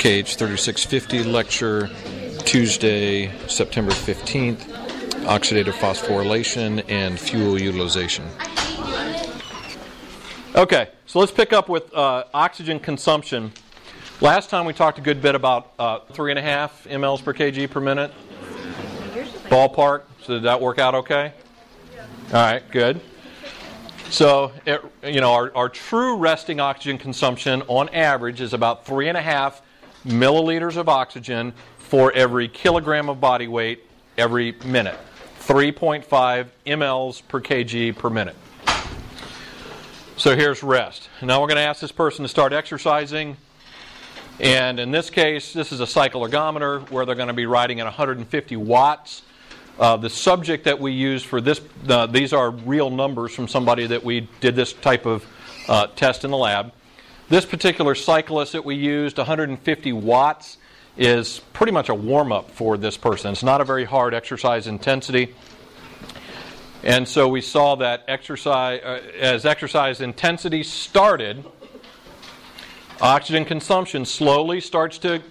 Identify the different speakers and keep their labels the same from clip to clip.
Speaker 1: KH 3650 lecture, Tuesday, September 15th, oxidative phosphorylation and fuel utilization. Okay, so let's pick up with uh, oxygen consumption. Last time we talked a good bit about uh, three and a half mLs per kg per minute. Ballpark. So did that work out okay? All right, good. So, it, you know, our, our true resting oxygen consumption on average is about three and a half milliliters of oxygen for every kilogram of body weight every minute. 3.5 mLs per kg per minute. So here's rest. Now we're going to ask this person to start exercising. And in this case, this is a cycle ergometer where they're going to be riding at 150 watts. Uh, the subject that we use for this, uh, these are real numbers from somebody that we did this type of uh, test in the lab. This particular cyclist that we used, 150 watts, is pretty much a warm up for this person. It's not a very hard exercise intensity. And so we saw that exercise, uh, as exercise intensity started, oxygen consumption slowly starts to,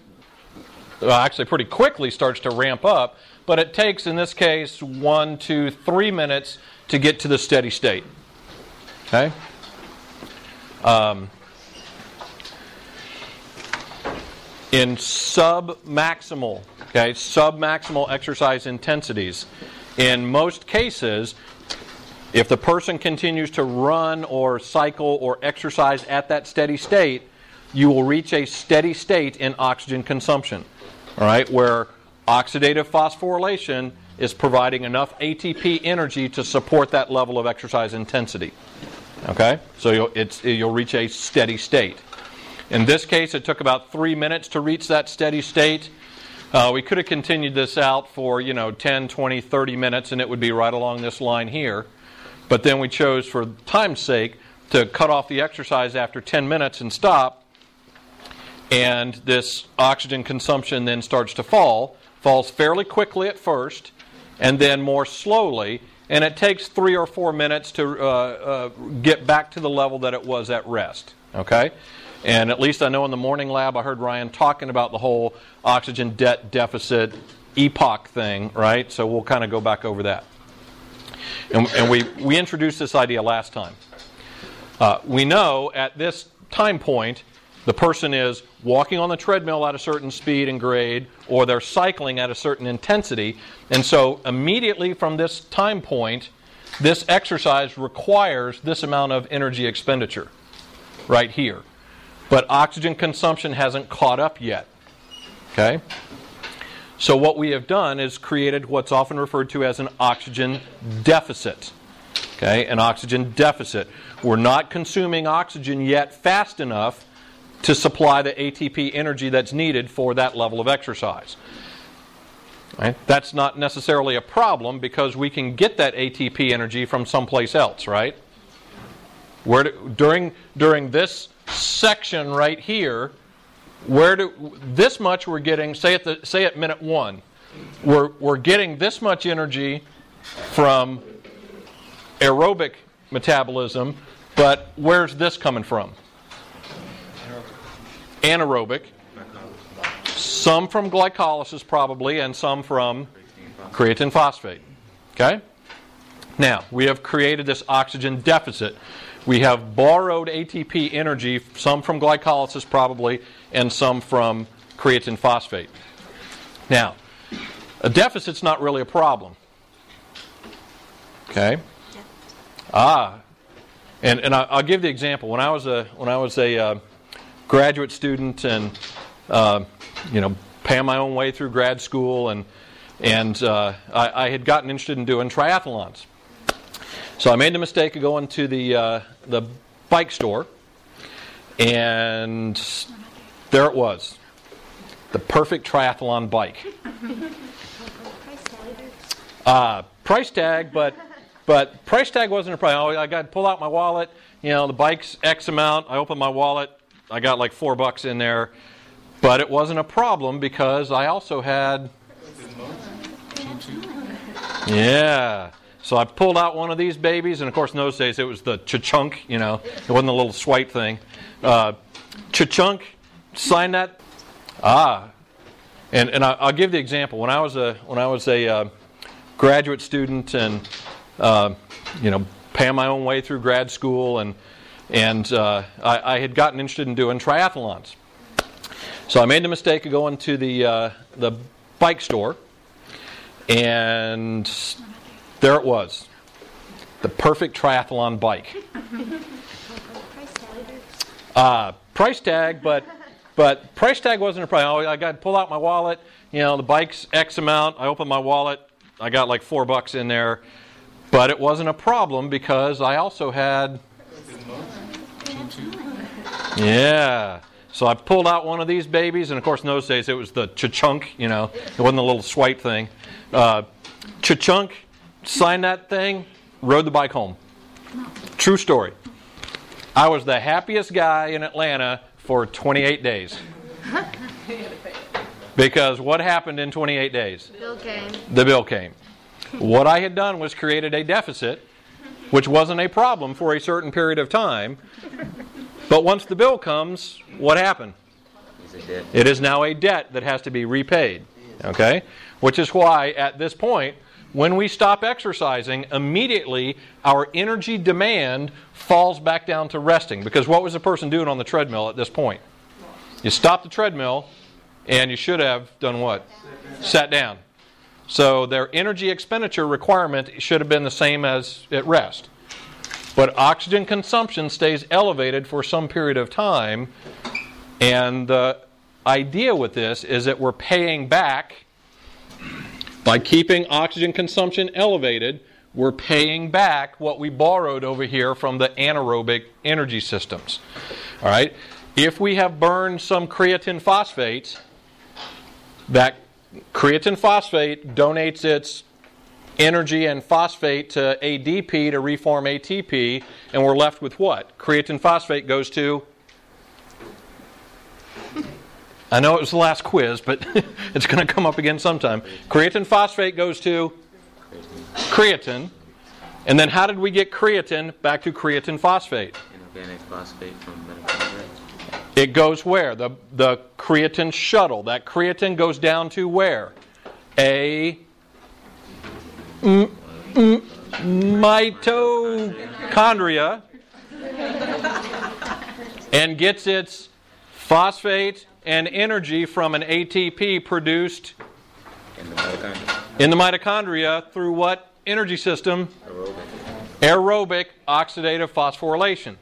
Speaker 1: well, actually pretty quickly starts to ramp up but it takes, in this case, one, two, three minutes to get to the steady state. Okay? Um, in sub-maximal, okay, sub-maximal exercise intensities, in most cases, if the person continues to run or cycle or exercise at that steady state, you will reach a steady state in oxygen consumption. All right, where Oxidative phosphorylation is providing enough ATP energy to support that level of exercise intensity. Okay? So you'll, you'll reach a steady state. In this case, it took about three minutes to reach that steady state. Uh, we could have continued this out for, you know, 10, 20, 30 minutes, and it would be right along this line here. But then we chose, for time's sake, to cut off the exercise after 10 minutes and stop. And this oxygen consumption then starts to fall falls fairly quickly at first and then more slowly, and it takes three or four minutes to uh, uh, get back to the level that it was at rest. Okay? And at least I know in the morning lab I heard Ryan talking about the whole oxygen debt deficit EPOC thing, right? So we'll kind of go back over that. And, and we, we introduced this idea last time. Uh, we know at this time point the person is walking on the treadmill at a certain speed and grade, or they're cycling at a certain intensity. And so, immediately from this time point, this exercise requires this amount of energy expenditure right here. But oxygen consumption hasn't caught up yet. Okay? So, what we have done is created what's often referred to as an oxygen deficit. Okay? An oxygen deficit. We're not consuming oxygen yet fast enough to supply the ATP energy that's needed for that level of exercise. Right? That's not necessarily a problem because we can get that ATP energy from someplace else, right? Where do, during during this section right here, where do this much we're getting? Say at the say at minute one, we're we're getting this much energy from aerobic metabolism, but where's this coming from? anaerobic, some from glycolysis probably, and some from creatine phosphate. Okay? Now, we have created this oxygen deficit. We have borrowed ATP energy, some from glycolysis probably, and some from creatine phosphate. Now, a deficit's not really a problem. Okay? Ah, and, and I'll give the example. When I was a when I was a uh, graduate student and uh, you know paying my own way through grad school and and uh, I, I, had gotten interested in doing triathlons. So I made the mistake of going to the uh, the bike store, and there it was, the perfect triathlon bike. Uh, price tag, but but price tag wasn't a problem. I got to pull out my wallet. You know, the bike's X amount. I open my wallet. I got like four bucks in there, but it wasn't a problem because I also had. Yeah. So I pulled out one of these babies, and of course, in those days it was the cha-chunk, you know, it wasn't the little swipe thing. Uh, cha-chunk, sign that. Ah, and and I, will give the example. When I was a when I was a uh, graduate student and uh, you know paying my own way through grad school and and uh, I, I, had gotten interested in doing triathlons. So I made the mistake of going to the uh, the bike store, and there it was, the perfect triathlon bike. Uh, price tag, but but price tag wasn't a problem. I got to pull out my wallet. You know, the bike's X amount. I opened my wallet. I got like four bucks in there, but it wasn't a problem because I also had. Yeah. So I pulled out one of these babies, and of course, in those days it was the cha-chunk. You know, it wasn't the little swipe thing. Uh, cha-chunk, signed that thing, rode the bike home. True story. I was the happiest guy in Atlanta for 28 days. Because what happened in 28 days?
Speaker 2: The Bill came.
Speaker 1: The bill came. What I had done was created a deficit, which wasn't a problem for a certain period of time. But once the bill comes, what happened? It is now a debt that has to be repaid. Okay? Which is why at this point, when we stop exercising, immediately our energy demand falls back down to resting. Because what was the person doing on the treadmill at this point? You stop the treadmill, and you should have done what? Sat down. So their energy expenditure requirement should have been the same as at rest. But oxygen consumption stays elevated for some period of time, and the idea with this is that we're paying back by keeping oxygen consumption elevated, we're paying back what we borrowed over here from the anaerobic energy systems. All right? If we have burned some creatine phosphates, that creatine phosphate donates its energy and phosphate to ADP to reform ATP, and we're left with what? Creatine phosphate goes to I know it was the last quiz, but it's going to come up again sometime. Creatine phosphate goes to creatine. And then how did we get creatine back to creatine phosphate?
Speaker 3: Inorganic phosphate from mitochondria.
Speaker 1: It goes where? The, the creatine shuttle. That creatine goes down to where? A m- m- mitochondria and gets its phosphate and energy from an ATP produced
Speaker 3: in the mitochondria,
Speaker 1: in the mitochondria through what energy system?
Speaker 3: aerobic.
Speaker 1: Aerobic oxidative phosphorylation.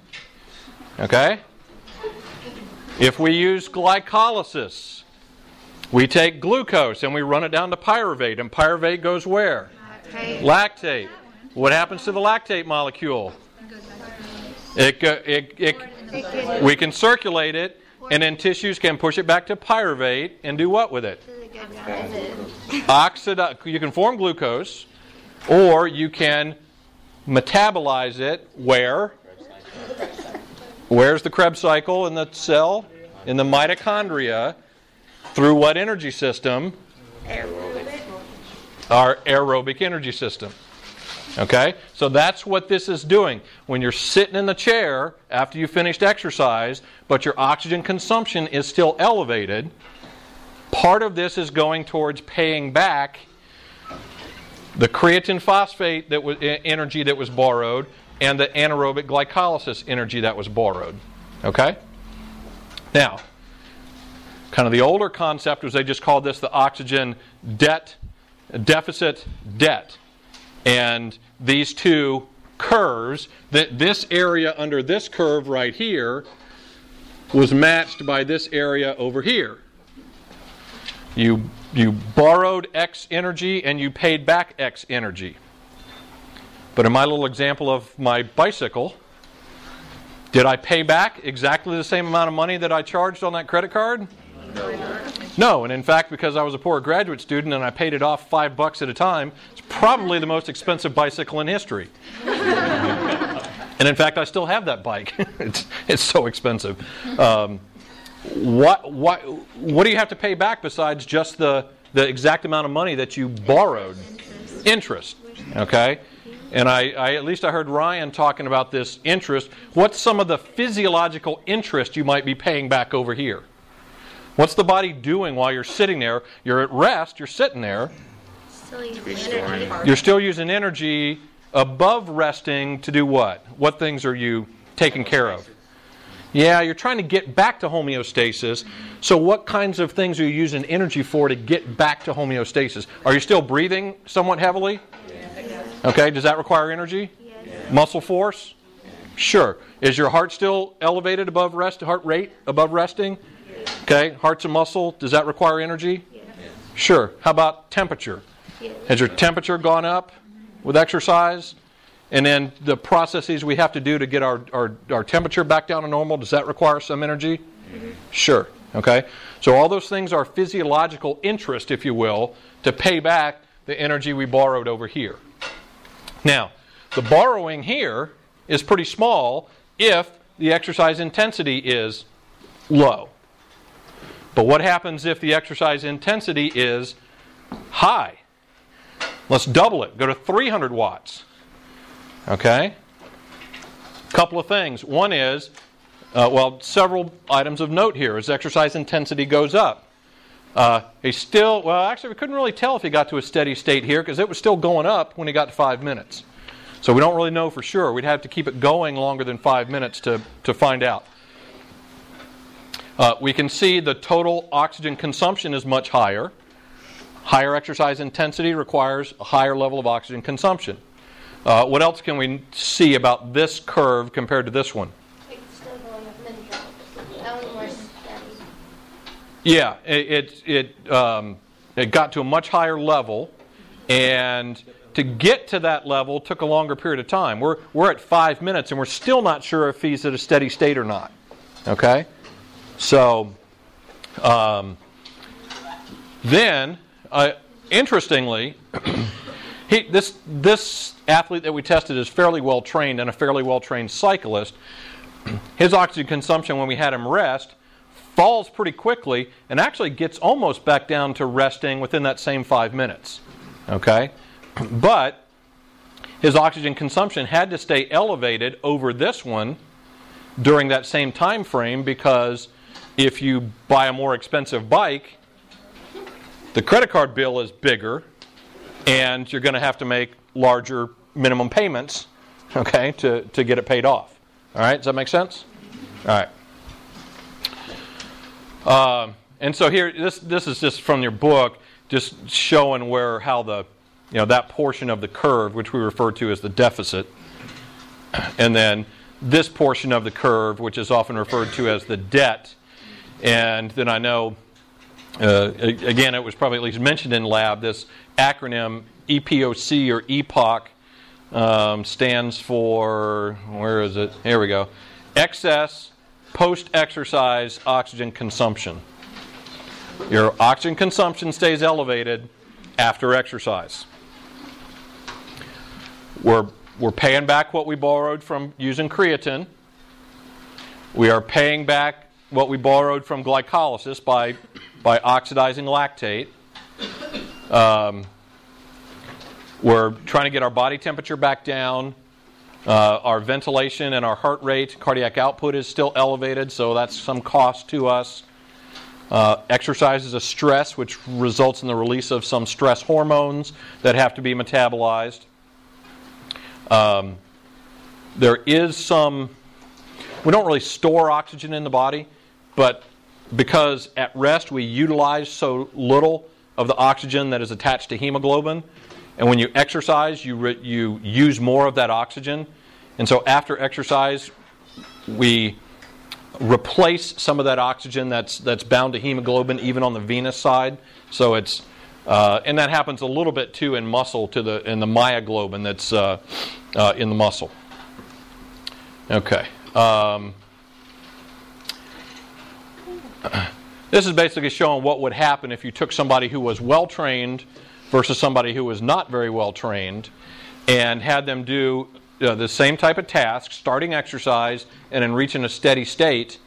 Speaker 1: Okay? If we use glycolysis, we take glucose and we run it down to pyruvate, and pyruvate goes where?
Speaker 2: Lactate.
Speaker 1: Lactate. What happens to the lactate molecule? It, go- it, it, we can circulate it, and then tissues can push it back to pyruvate and do what with it? Oxida- you can form glucose, or you can metabolize it where? Where's the Krebs cycle in the cell? In the mitochondria. Through what energy system? Aerobic. Our aerobic energy system. Okay? So that's what this is doing. When you're sitting in the chair after you finished exercise, but your oxygen consumption is still elevated, part of this is going towards paying back the creatine phosphate that was energy that was borrowed and the anaerobic glycolysis energy that was borrowed. Okay? Now, kind of the older concept was they just called this the oxygen debt deficit debt. And these two curves, that this area under this curve right here was matched by this area over here. You, you borrowed X energy and you paid back X energy. But in my little example of my bicycle, did I pay back exactly the same amount of money that I charged on that credit card? No, and in fact, because I was a poor graduate student and I paid it off five bucks at a time, it's probably the most expensive bicycle in history. and in fact, I still have that bike. it's, it's so expensive. Um, what, what, what do you have to pay back besides just the, the exact amount of money that you borrowed? Interest. Okay? And I, I, at least I heard Ryan talking about this interest. What's some of the physiological interest you might be paying back over here? What's the body doing while you're sitting there? You're at rest, you're sitting there.
Speaker 2: Still using energy.
Speaker 1: You're still using energy above resting to do what? What things are you taking care of? Yeah, you're trying to get back to homeostasis. So, what kinds of things are you using energy for to get back to homeostasis? Are you still breathing somewhat heavily? Okay, does that require energy?
Speaker 2: Yes.
Speaker 1: Muscle force? Sure. Is your heart still elevated above rest, heart rate above resting? Okay, heart's a muscle. Does that require energy?
Speaker 2: Yes.
Speaker 1: Sure. How about temperature?
Speaker 2: Yes.
Speaker 1: Has your temperature gone up with exercise? And then the processes we have to do to get our, our, our temperature back down to normal, does that require some energy? Mm-hmm. Sure. Okay? So all those things are physiological interest, if you will, to pay back the energy we borrowed over here. Now, the borrowing here is pretty small if the exercise intensity is low. But what happens if the exercise intensity is high? Let's double it. Go to 300 watts. Okay? Couple of things. One is, uh, well, several items of note here as exercise intensity goes up. Uh, he still, well, actually, we couldn't really tell if he got to a steady state here because it was still going up when he got to five minutes. So we don't really know for sure. We'd have to keep it going longer than five minutes to, to find out. Uh, we can see the total oxygen consumption is much higher. Higher exercise intensity requires a higher level of oxygen consumption. Uh, what else can we see about this curve compared to this one? Yeah, it it it, um, it got to a much higher level, and to get to that level took a longer period of time. We're we're at five minutes, and we're still not sure if he's at a steady state or not. Okay, so um, then uh, interestingly, he this this athlete that we tested is fairly well trained and a fairly well trained cyclist. His oxygen consumption when we had him rest falls pretty quickly and actually gets almost back down to resting within that same five minutes. Okay? But his oxygen consumption had to stay elevated over this one during that same time frame because if you buy a more expensive bike, the credit card bill is bigger and you're going to have to make larger minimum payments, okay, to, to get it paid off. All right, does that make sense? All right. Um, and so here, this this is just from your book, just showing where how the, you know, that portion of the curve, which we refer to as the deficit, and then this portion of the curve, which is often referred to as the debt, and then I know, uh, again, it was probably at least mentioned in lab. This acronym EPOC or EPOC um, stands for where is it? Here we go. Excess post-exercise oxygen consumption. Your oxygen consumption stays elevated after exercise. We're, we're paying back what we borrowed from using creatine. We are paying back what we borrowed from glycolysis by, by oxidizing lactate. Um, we're trying to get our body temperature back down. Uh, our ventilation and our heart rate, cardiac output is still elevated, so that's some cost to us. Uh, exercise is a stress, which results in the release of some stress hormones that have to be metabolized. Um, there is some, we don't really store oxygen in the body, but because at rest we utilize so little of the oxygen that is attached to hemoglobin, and when you exercise, you, re- you use more of that oxygen. And so after exercise, we replace some of that oxygen that's, that's bound to hemoglobin, even on the venous side. So it's, uh, and that happens a little bit too in muscle, to the, in the myoglobin that's uh, uh, in the muscle. Okay. Um, this is basically showing what would happen if you took somebody who was well trained versus somebody who was not very well trained and had them do uh, the same type of task, starting exercise and then reaching a steady state.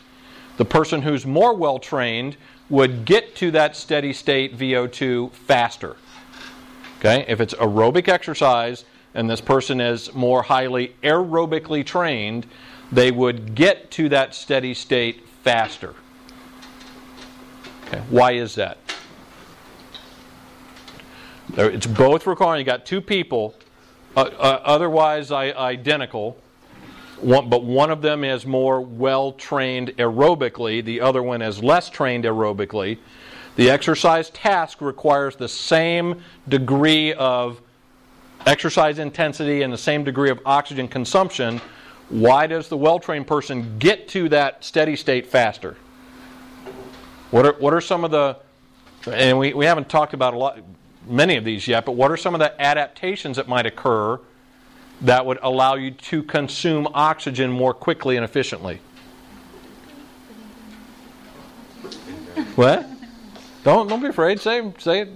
Speaker 1: The person who's more well trained would get to that steady state VO2 faster. Okay? If it's aerobic exercise and this person is more highly aerobically trained, they would get to that steady state faster. Okay. Why is that? It's both requiring, you got two people, uh, uh, otherwise identical, one, but one of them is more well trained aerobically, the other one is less trained aerobically. The exercise task requires the same degree of exercise intensity and the same degree of oxygen consumption. Why does the well trained person get to that steady state faster? What are, what are some of the, and we, we haven't talked about a lot, many of these yet, but what are some of the adaptations that might occur that would allow you to consume oxygen more quickly and efficiently? What? Don't don't be afraid. Say say it.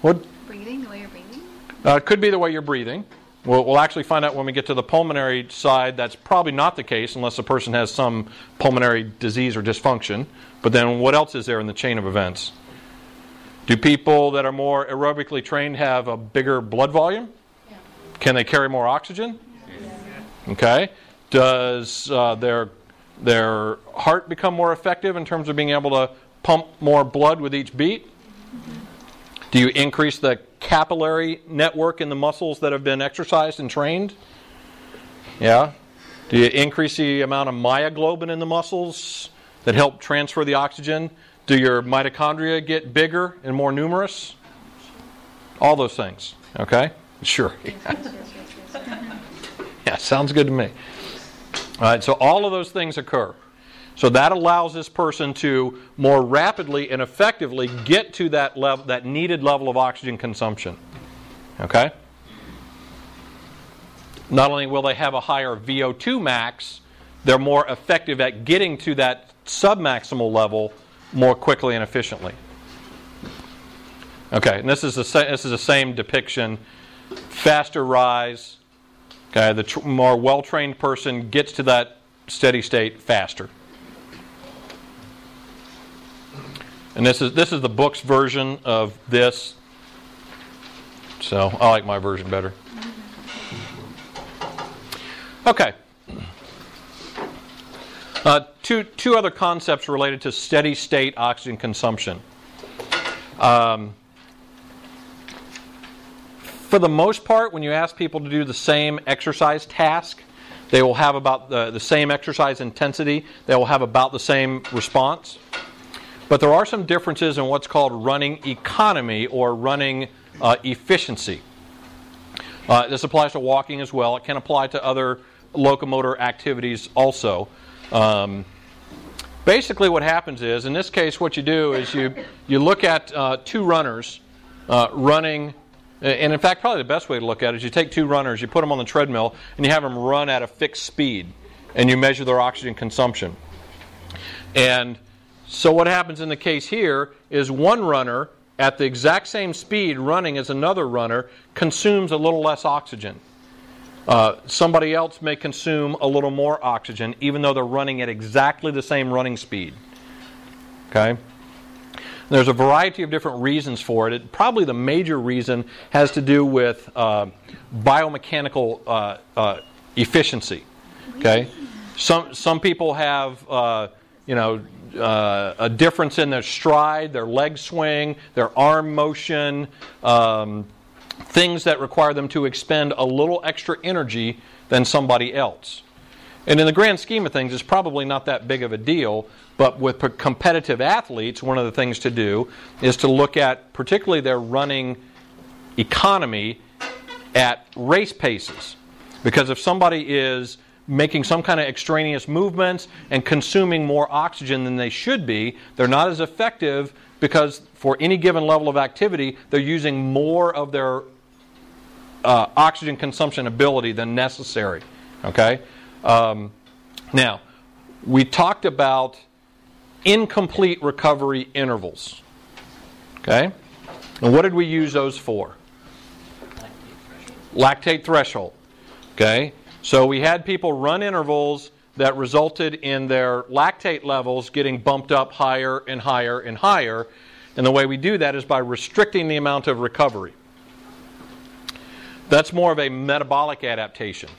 Speaker 1: What?
Speaker 4: Breathing, the way you're breathing?
Speaker 1: Uh, it could be the way you're breathing. We'll, we'll actually find out when we get to the pulmonary side. That's probably not the case unless the person has some pulmonary disease or dysfunction. But then, what else is there in the chain of events? Do people that are more aerobically trained have a bigger blood volume? Can they carry more oxygen? Okay. Does uh, their their heart become more effective in terms of being able to pump more blood with each beat? Do you increase the capillary network in the muscles that have been exercised and trained? Yeah. Do you increase the amount of myoglobin in the muscles that help transfer the oxygen? Do your mitochondria get bigger and more numerous? All those things. Okay? Sure. yeah, sounds good to me. All right, so all of those things occur. So that allows this person to more rapidly and effectively get to that level, that needed level of oxygen consumption. Okay? Not only will they have a higher VO2 max, they're more effective at getting to that submaximal level more quickly and efficiently. Okay, and this is the sa- this is the same depiction. Faster rise. Okay, the tr- more well-trained person gets to that steady state faster. And this is this is the book's version of this. So I like my version better. Okay. Uh, two, two other concepts related to steady state oxygen consumption. Um, for the most part, when you ask people to do the same exercise task, they will have about the, the same exercise intensity, they will have about the same response. But there are some differences in what's called running economy or running uh, efficiency. Uh, this applies to walking as well. It can apply to other locomotor activities also. Um, basically, what happens is, in this case, what you do is you, you look at uh, two runners uh, running, and in fact, probably the best way to look at it is you take two runners, you put them on the treadmill, and you have them run at a fixed speed, and you measure their oxygen consumption. And so, what happens in the case here is one runner at the exact same speed running as another runner consumes a little less oxygen. Uh, somebody else may consume a little more oxygen, even though they're running at exactly the same running speed. Okay? There's a variety of different reasons for it. it probably the major reason has to do with uh, biomechanical uh, uh efficiency. Okay? Some, some people have, uh, you know, uh, a difference in their stride, their leg swing, their arm motion. Um, things that require them to expend a little extra energy than somebody else. And in the grand scheme of things, it's probably not that big of a deal, but with competitive athletes, one of the things to do is to look at particularly their running economy at race paces. Because if somebody is making some kind of extraneous movements and consuming more oxygen than they should be, they're not as effective because for any given level of activity, they're using more of their uh, oxygen consumption ability than necessary. Okay? Um, now, we talked about incomplete recovery intervals. Okay? And what did we use those for? Lactate threshold. Okay? So we had people run intervals that resulted in their lactate levels getting bumped up higher and higher and higher. And the way we do that is by restricting the amount of recovery. That's more of a metabolic adaptation.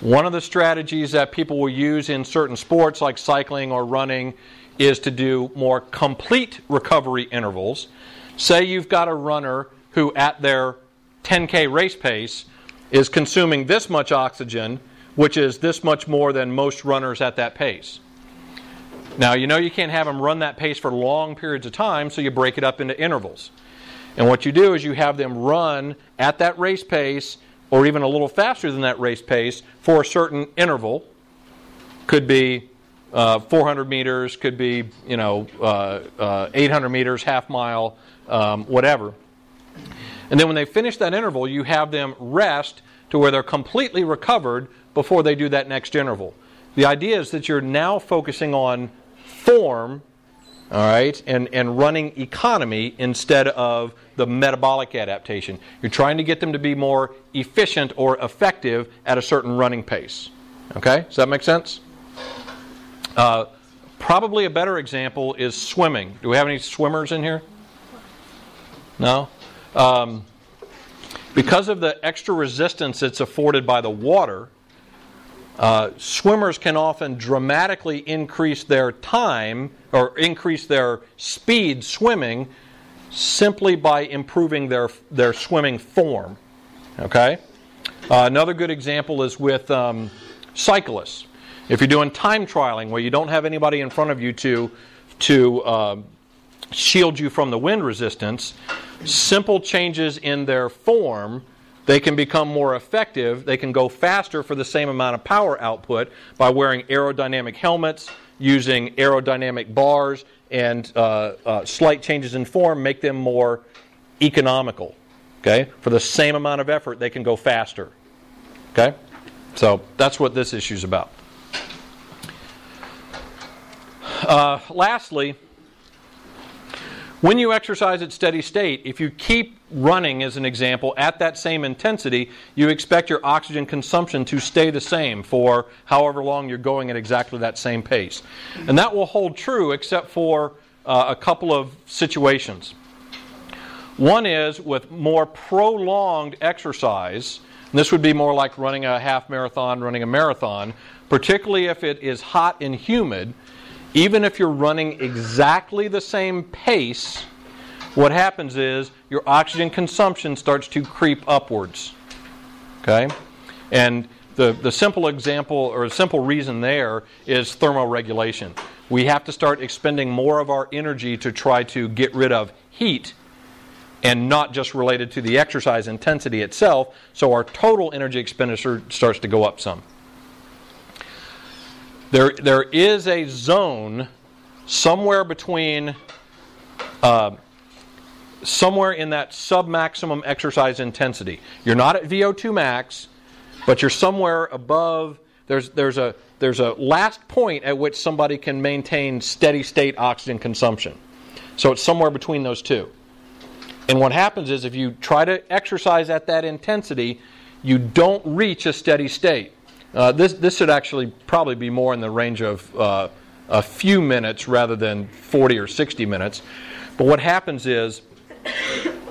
Speaker 1: One of the strategies that people will use in certain sports like cycling or running is to do more complete recovery intervals. Say you've got a runner who, at their 10K race pace, is consuming this much oxygen, which is this much more than most runners at that pace. Now, you know you can't have them run that pace for long periods of time, so you break it up into intervals. And what you do is you have them run at that race pace or even a little faster than that race pace for a certain interval. Could be uh, 400 meters, could be you know uh, uh, 800 meters, half mile, um, whatever. And then when they finish that interval, you have them rest to where they're completely recovered before they do that next interval. The idea is that you're now focusing on form, all right, and, and running economy instead of the metabolic adaptation. You're trying to get them to be more efficient or effective at a certain running pace. Okay, does that make sense? Uh, probably a better example is swimming. Do we have any swimmers in here? No? Um, because of the extra resistance that's afforded by the water, uh, swimmers can often dramatically increase their time or increase their speed swimming simply by improving their, their swimming form. Okay? Uh, another good example is with um, cyclists. If you're doing time trialing where you don't have anybody in front of you to, to uh, shield you from the wind resistance, simple changes in their form, they can become more effective. They can go faster for the same amount of power output by wearing aerodynamic helmets, using aerodynamic bars, and uh, uh, slight changes in form make them more economical. Okay? For the same amount of effort, they can go faster. Okay? So that's what this issue is about. Uh, lastly, when you exercise at steady state, if you keep running, as an example, at that same intensity, you expect your oxygen consumption to stay the same for however long you're going at exactly that same pace. And that will hold true except for uh, a couple of situations. One is with more prolonged exercise, this would be more like running a half marathon, running a marathon, particularly if it is hot and humid even if you're running exactly the same pace, what happens is your oxygen consumption starts to creep upwards. Okay? And the, the simple example or simple reason there is thermoregulation. We have to start expending more of our energy to try to get rid of heat and not just related to the exercise intensity itself, so our total energy expenditure starts to go up some. There, there is a zone somewhere between, uh, somewhere in that sub-maximum exercise intensity. You're not at VO2 max, but you're somewhere above. There's, there's, a, there's a last point at which somebody can maintain steady state oxygen consumption. So it's somewhere between those two. And what happens is if you try to exercise at that intensity, you don't reach a steady state. Uh, this, this should actually probably be more in the range of uh, a few minutes rather than 40 or 60 minutes. But what happens is,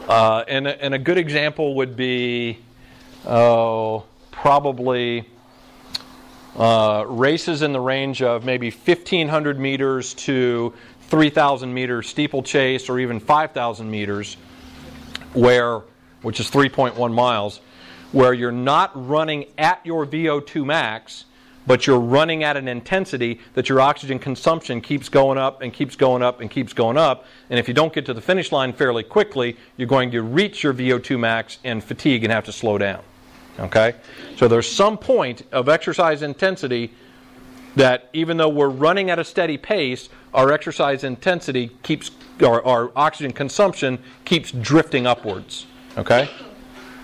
Speaker 1: uh, and, and a good example would be, oh, probably uh, races in the range of maybe 1,500 meters to 3,000 meters steeplechase or even 5,000 meters, where, which is 3.1 miles where you're not running at your VO2 max, but you're running at an intensity that your oxygen consumption keeps going up and keeps going up and keeps going up. And if you don't get to the finish line fairly quickly, you're going to reach your VO2 max and fatigue and have to slow down. Okay? So there's some point of exercise intensity that even though we're running at a steady pace, our exercise intensity keeps, or our oxygen consumption keeps drifting upwards. Okay?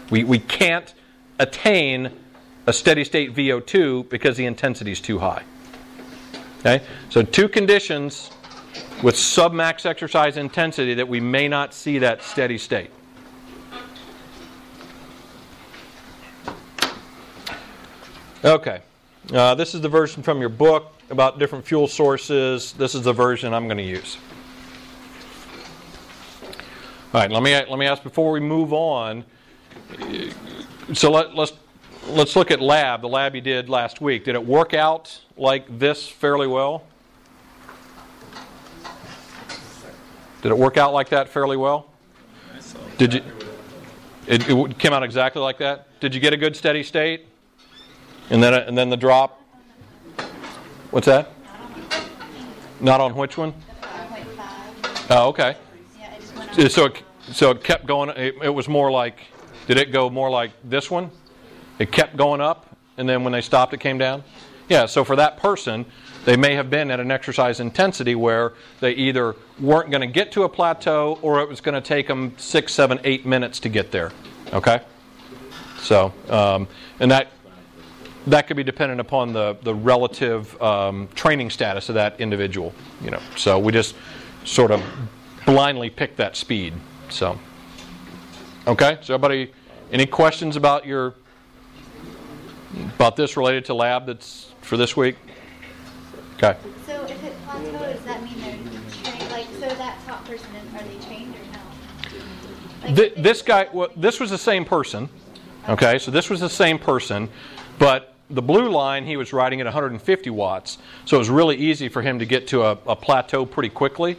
Speaker 1: We, we can't attain a steady state VO2 because the intensity is too high. Okay? So, two conditions with submax exercise intensity that we may not see that steady state. Okay. Uh, this is the version from your book about different fuel sources. This is the version I'm going to use. All right, let me, let me ask before we move on so let, let's let's look at lab. The lab you did last week. Did it work out like this fairly well? Did it work out like that fairly well? Did you? It, it came out exactly like that. Did you get a good steady state? And then and then the drop. What's that? Not on which one? Oh, okay.
Speaker 2: Yeah, it just went up.
Speaker 1: So it, so it kept going. It, it was more like. Did it go more like this one? It kept going up, and then when they stopped, it came down. Yeah. So for that person, they may have been at an exercise intensity where they either weren't going to get to a plateau, or it was going to take them six, seven, eight minutes to get there. Okay. So, um, and that that could be dependent upon the the relative um, training status of that individual. You know. So we just sort of blindly pick that speed. So, okay. So, everybody, any questions about your about this related to lab that's for this week? Okay.
Speaker 2: So if it plateaus, does that mean they're trained? Like, so that top person, are they trained or no? Like,
Speaker 1: Th- this guy, well, this was the same person. Okay, so this was the same person, but the blue line he was riding at 150 watts, so it was really easy for him to get to a, a plateau pretty quickly.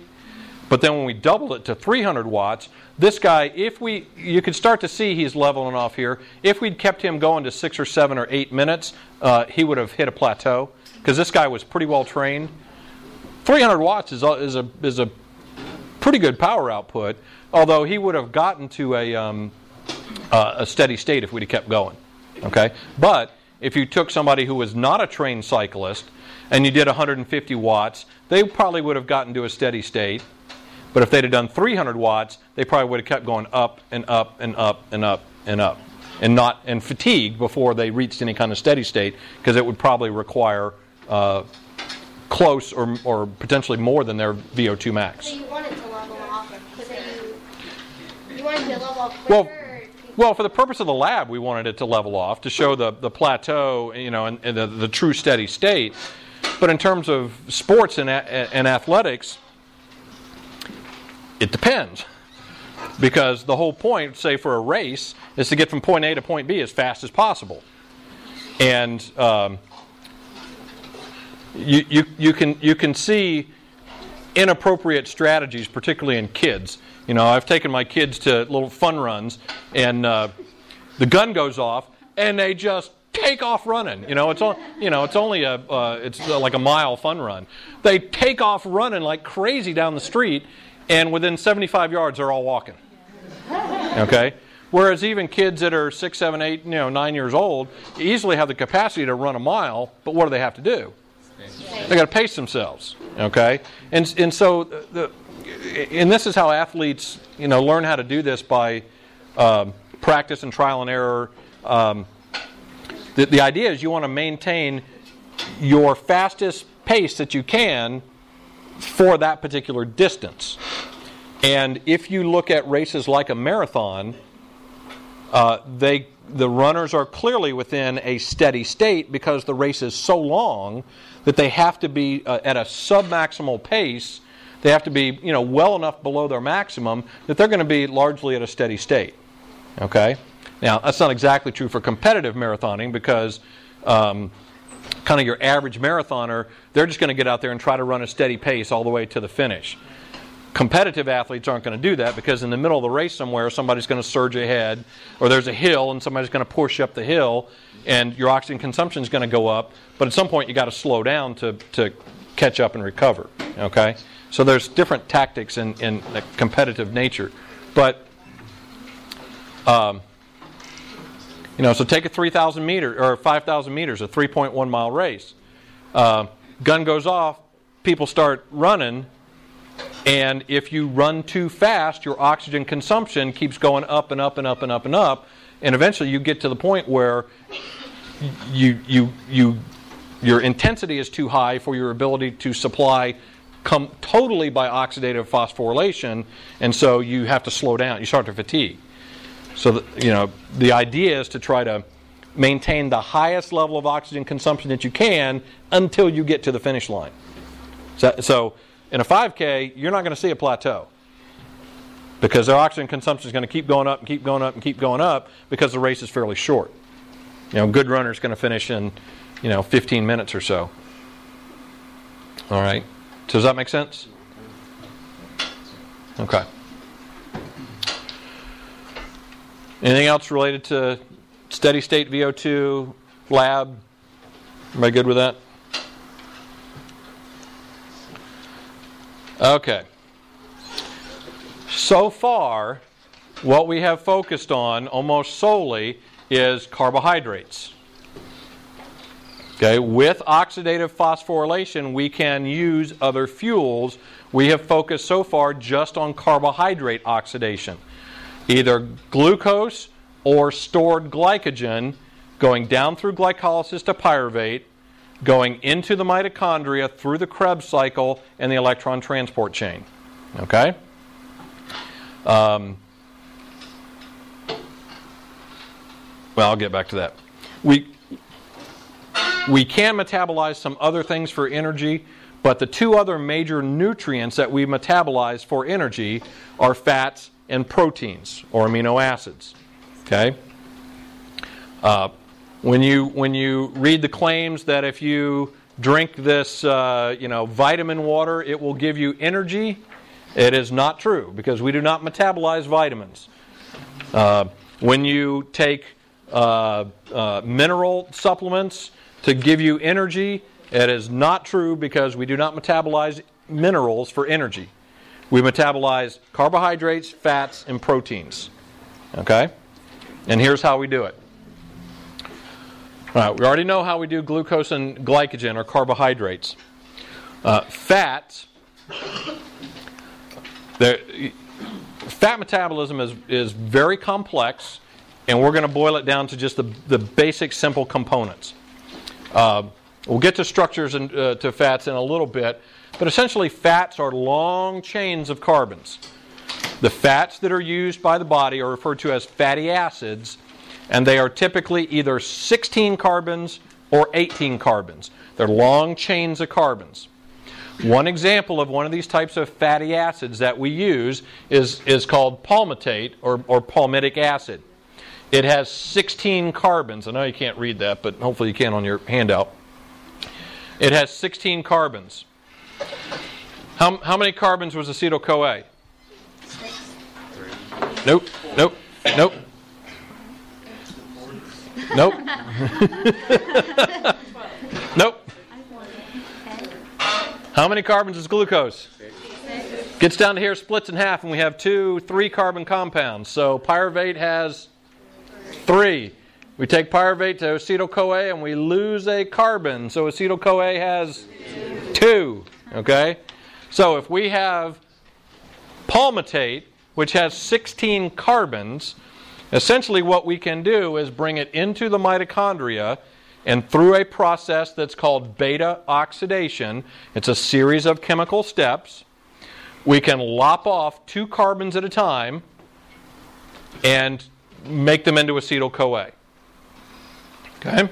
Speaker 1: But then when we doubled it to 300 watts, this guy, if we, you could start to see he's leveling off here. If we'd kept him going to six or seven or eight minutes, uh, he would have hit a plateau because this guy was pretty well trained. 300 watts is a, is a is a pretty good power output, although he would have gotten to a um, uh, a steady state if we'd have kept going. Okay, but if you took somebody who was not a trained cyclist and you did 150 watts, they probably would have gotten to a steady state. But if they'd have done 300 watts, they probably would have kept going up and up and up and up and up, and not and fatigued before they reached any kind of steady state because it would probably require uh, close or, or potentially more than their VO2 max.
Speaker 2: So you want it to level off, you, you want it to level off?
Speaker 1: Well,
Speaker 2: or do you-
Speaker 1: well, for the purpose of the lab, we wanted it to level off to show the, the plateau, you know, and, and the, the true steady state. But in terms of sports and, a- and athletics, it depends. Because the whole point, say for a race, is to get from point A to point B as fast as possible. And um, you, you, you, can, you can see inappropriate strategies, particularly in kids. You know, I've taken my kids to little fun runs, and uh, the gun goes off, and they just take off running. You know, it's on, you know, it's only a, uh, it's like a mile fun run. They take off running like crazy down the street, and within 75 yards, they're all walking. Okay. Whereas even kids that are six, seven, eight, you know, nine years old easily have the capacity to run a mile, but what do they have to do? They got to pace themselves. Okay, and and so the, and this is how athletes you know learn how to do this by um, practice and trial and error. Um, the, the idea is you want to maintain your fastest pace that you can for that particular distance. And if you look at races like a marathon, uh, they the runners are clearly within a steady state because the race is so long that they have to be uh, at a submaximal pace. They have to be you know well enough below their maximum that they're going to be largely at a steady state. Okay. Now that's not exactly true for competitive marathoning because. Um, kind of your average marathoner, they're just going to get out there and try to run a steady pace all the way to the finish. Competitive athletes aren't going to do that because in the middle of the race somewhere, somebody's going to surge ahead, or there's a hill and somebody's going to push up the hill, and your oxygen consumption is going to go up. But at some point, you got to slow down to, to catch up and recover. Okay, so there's different tactics in in the competitive nature, but um, you know, so take a 3,000 meter or 5,000 meters, a 3.1 mile race. Uh, gun goes off, people start running, and if you run too fast, your oxygen consumption keeps going up and up and up and up and up, and eventually you get to the point where you you you your intensity is too high for your ability to supply come totally by oxidative phosphorylation, and so you have to slow down. You start to fatigue. So, you know, the idea is to try to maintain the highest level of oxygen consumption that you can until you get to the finish line. So, so in a 5K, you're not going to see a plateau because their oxygen consumption is going to keep going up and keep going up and keep going up because the race is fairly short. You know, good runner is going to finish in, you know, 15 minutes or so. All right. So does that make sense? Okay. Anything else related to steady state VO2 lab? Am I good with that? Okay. So far, what we have focused on almost solely is carbohydrates. Okay, with oxidative phosphorylation, we can use other fuels. We have focused so far just on carbohydrate oxidation, either glucose or stored glycogen going down through glycolysis to pyruvate, going into the mitochondria through the Krebs cycle and the electron transport chain. Okay? Um, well, I'll get back to that. We, we can metabolize some other things for energy, but the two other major nutrients that we metabolize for energy are fats and proteins or amino acids. Okay? Uh, when you when you read the claims that if you drink this uh, you know vitamin water it will give you energy, it is not true because we do not metabolize vitamins. Uh, when you take uh, uh, mineral supplements to give you energy, it is not true because we do not metabolize minerals for energy. We metabolize carbohydrates, fats, and proteins. Okay? And here's how we do it. All right, we already know how we do glucose and glycogen or carbohydrates. Uh, fats, fat metabolism is, is very complex, and we're going to boil it down to just the, the basic simple components. Uh, we'll get to structures and uh, to fats in a little bit, but essentially, fats are long chains of carbons. The fats that are used by the body are referred to as fatty acids, and they are typically either 16 carbons or 18 carbons. They're long chains of carbons. One example of one of these types of fatty acids that we use is, is called palmitate or, or palmitic acid. It has 16 carbons. I know you can't read that, but hopefully you can on your handout. It has 16 carbons. How, how many carbons was acetyl CoA? Nope, nope, nope. Nope. nope. How many carbons is glucose? Gets down to here, splits in half, and we have two three carbon compounds. So pyruvate has three. We take pyruvate to acetyl CoA and we lose a carbon. So acetyl CoA has two. Okay? So if we have palmitate, which has 16 carbons, essentially what we can do is bring it into the mitochondria and through a process that's called beta oxidation, it's a series of chemical steps, we can lop off two carbons at a time and make them into acetyl CoA. Okay?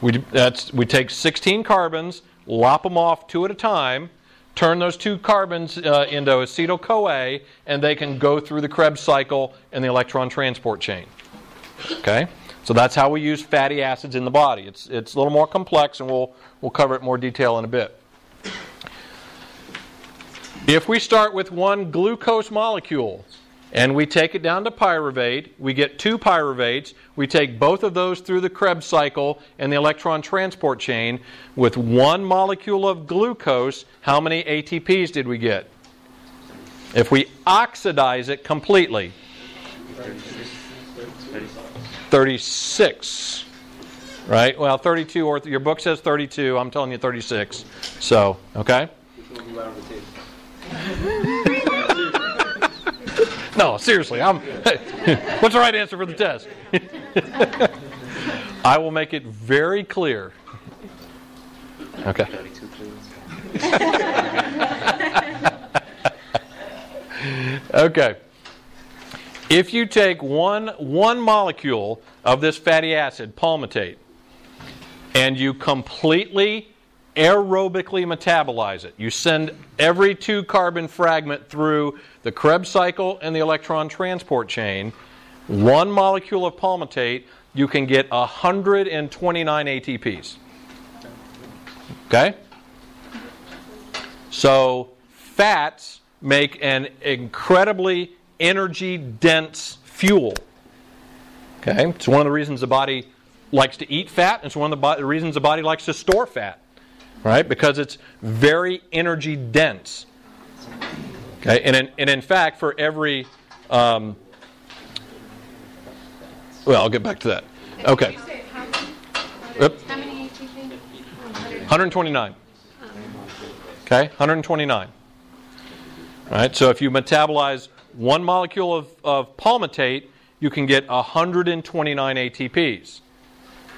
Speaker 1: We, that's, we take 16 carbons, lop them off two at a time, turn those two carbons uh, into acetyl CoA, and they can go through the Krebs cycle and the electron transport chain. Okay? So that's how we use fatty acids in the body. It's, it's a little more complex, and we'll, we'll cover it more detail in a bit. If we start with one glucose molecule, and we take it down to pyruvate. We get two pyruvates. We take both of those through the Krebs cycle and the electron transport chain. With one molecule of glucose, how many ATPs did we get? If we oxidize it completely, 36. Right? Well, 32, or your book says 32. I'm telling you 36. So, okay? No, seriously, I'm. what's the right answer for the test? I will make it very clear. Okay. okay. If you take one one molecule of this fatty acid, palmitate, and you completely aerobically metabolize it. You send every two carbon fragment through the Krebs cycle and the electron transport chain. One molecule of palmitate, you can get 129 ATPs. Okay? So, fats make an incredibly energy dense fuel. Okay? It's one of the reasons the body likes to eat fat, it's one of the, bo- the reasons the body likes to store fat. Right? Because it's very energy dense. Okay? And in, and in fact, for every. Um, well, I'll get back to that. Okay.
Speaker 4: Did you say how many?
Speaker 1: Yep.
Speaker 4: How many ATP?
Speaker 1: 129. Okay, 129. All right, so if you metabolize one molecule of, of palmitate, you can get 129 ATPs.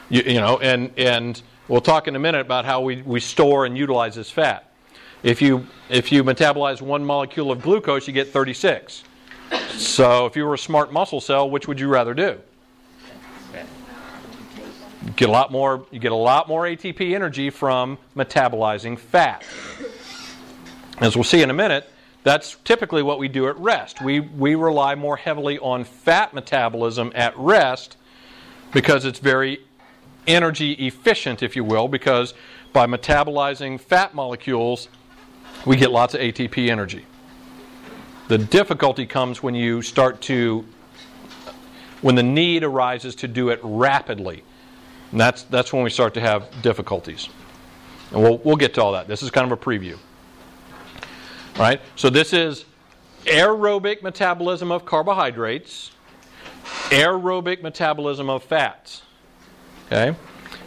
Speaker 1: You, you know, and, and we'll talk in a minute about how we, we store and utilize this fat. If you, if you metabolize one molecule of glucose, you get 36. So if you were a smart muscle cell, which would you rather do? You get a lot more you get a lot more ATP energy from metabolizing fat. As we'll see in a minute, that's typically what we do at rest. We we rely more heavily on fat metabolism at rest because it's very energy efficient, if you will, because by metabolizing fat molecules, we get lots of ATP energy. The difficulty comes when you start to when the need arises to do it rapidly. And that's, that's when we start to have difficulties. And we'll, we'll get to all that. This is kind of a preview. All right? So this is aerobic metabolism of carbohydrates, aerobic metabolism of fats. Okay?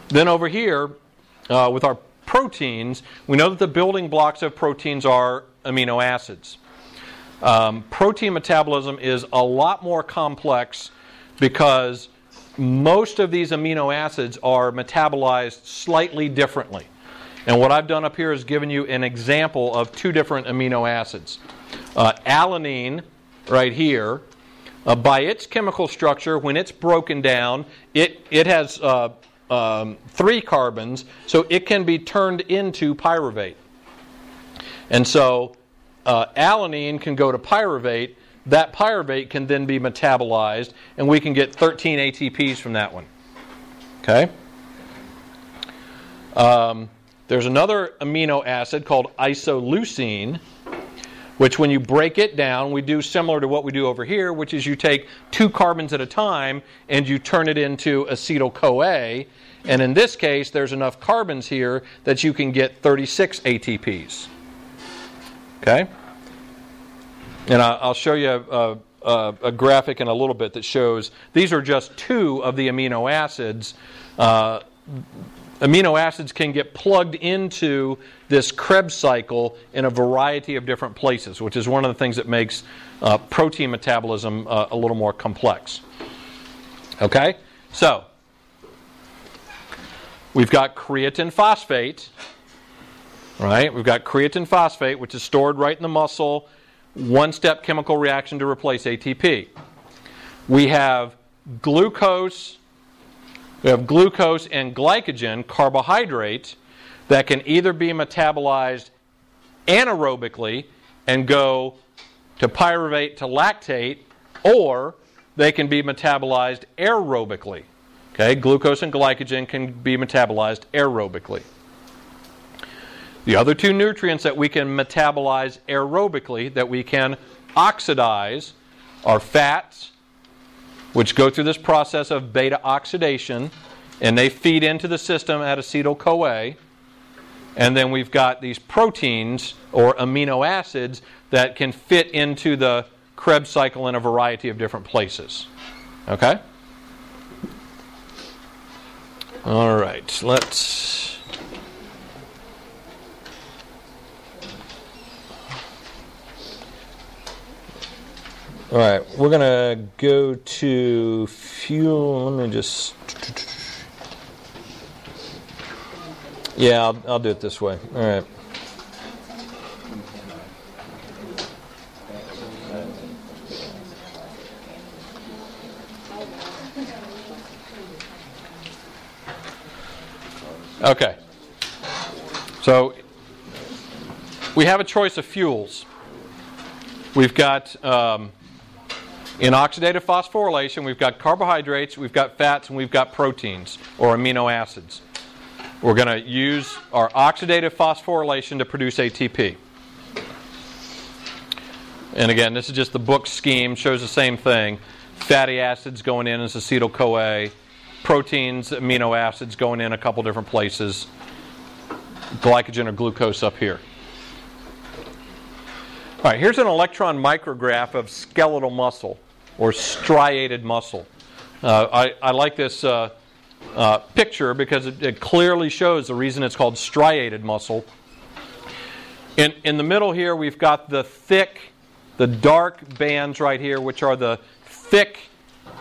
Speaker 1: Then over here, uh, with our proteins, we know that the building blocks of proteins are amino acids. Um, protein metabolism is a lot more complex because most of these amino acids are metabolized slightly differently. And what I've done up here is given you an example of two different amino acids. Uh, alanine, right here, uh, by its chemical structure, when it's broken down, it, it has uh, um, three carbons, so it can be turned into pyruvate. And so uh, alanine can go to pyruvate, that pyruvate can then be metabolized, and we can get 13 ATPs from that one. Okay? Um, there's another amino acid called isoleucine, which, when you break it down, we do similar to what we do over here, which is you take two carbons at a time and you turn it into acetyl CoA. And in this case, there's enough carbons here that you can get 36 ATPs. Okay? And I'll show you a, a, a, graphic in a little bit that shows these are just two of the amino acids. Uh, amino acids can get plugged into this Krebs cycle in a variety of different places, which is one of the things that makes uh, protein metabolism uh, a little more complex. Okay? So, we've got creatine phosphate, right? We've got creatine phosphate, which is stored right in the muscle one step chemical reaction to replace ATP. We have glucose, we have glucose and glycogen, carbohydrate, that can either be metabolized anaerobically and go to pyruvate to lactate, or they can be metabolized aerobically. Okay, glucose and glycogen can be metabolized aerobically. The other two nutrients that we can metabolize aerobically, that we can oxidize, are fats, which go through this process of beta oxidation, and they feed into the system at acetyl CoA. And then we've got these proteins or amino acids that can fit into the Krebs cycle in a variety of different places. Okay? All right, let's. All right, we're to go to fuel. Let me just. Yeah, I'll, I'll do it this way. All right. Okay. So we have a choice of fuels. We've got um, in oxidative phosphorylation, we've got carbohydrates, we've got fats, and we've got proteins or amino acids. We're going to use our oxidative phosphorylation to produce ATP. And again, this is just the book scheme, shows the same thing. Fatty acids going in as acetyl CoA, proteins, amino acids going in a couple different places, glycogen or glucose up here. All right, here's an electron micrograph of skeletal muscle or striated muscle. Uh, I, I, like this uh, uh, picture because it, it, clearly shows the reason it's called striated muscle. In, in the middle here, we've got the thick, the dark bands right here, which are the thick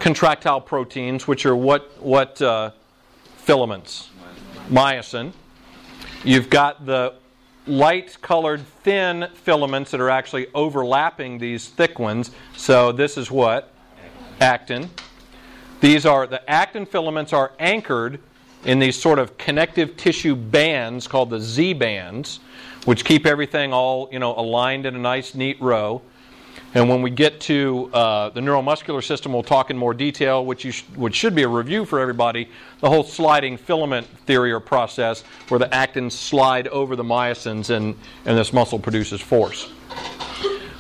Speaker 1: contractile proteins, which are what, what uh, filaments? Myosin. You've got the light colored thin filaments that are actually overlapping these thick ones. So this is what? Actin. These are the actin filaments are anchored in these sort of connective tissue bands called the Z bands, which keep everything all you know aligned in a nice neat row. And when we get to uh, the neuromuscular system, we'll talk in more detail, which, sh- which should be a review for everybody. The whole sliding filament theory or process, where the actins slide over the myosins and, and this muscle produces force.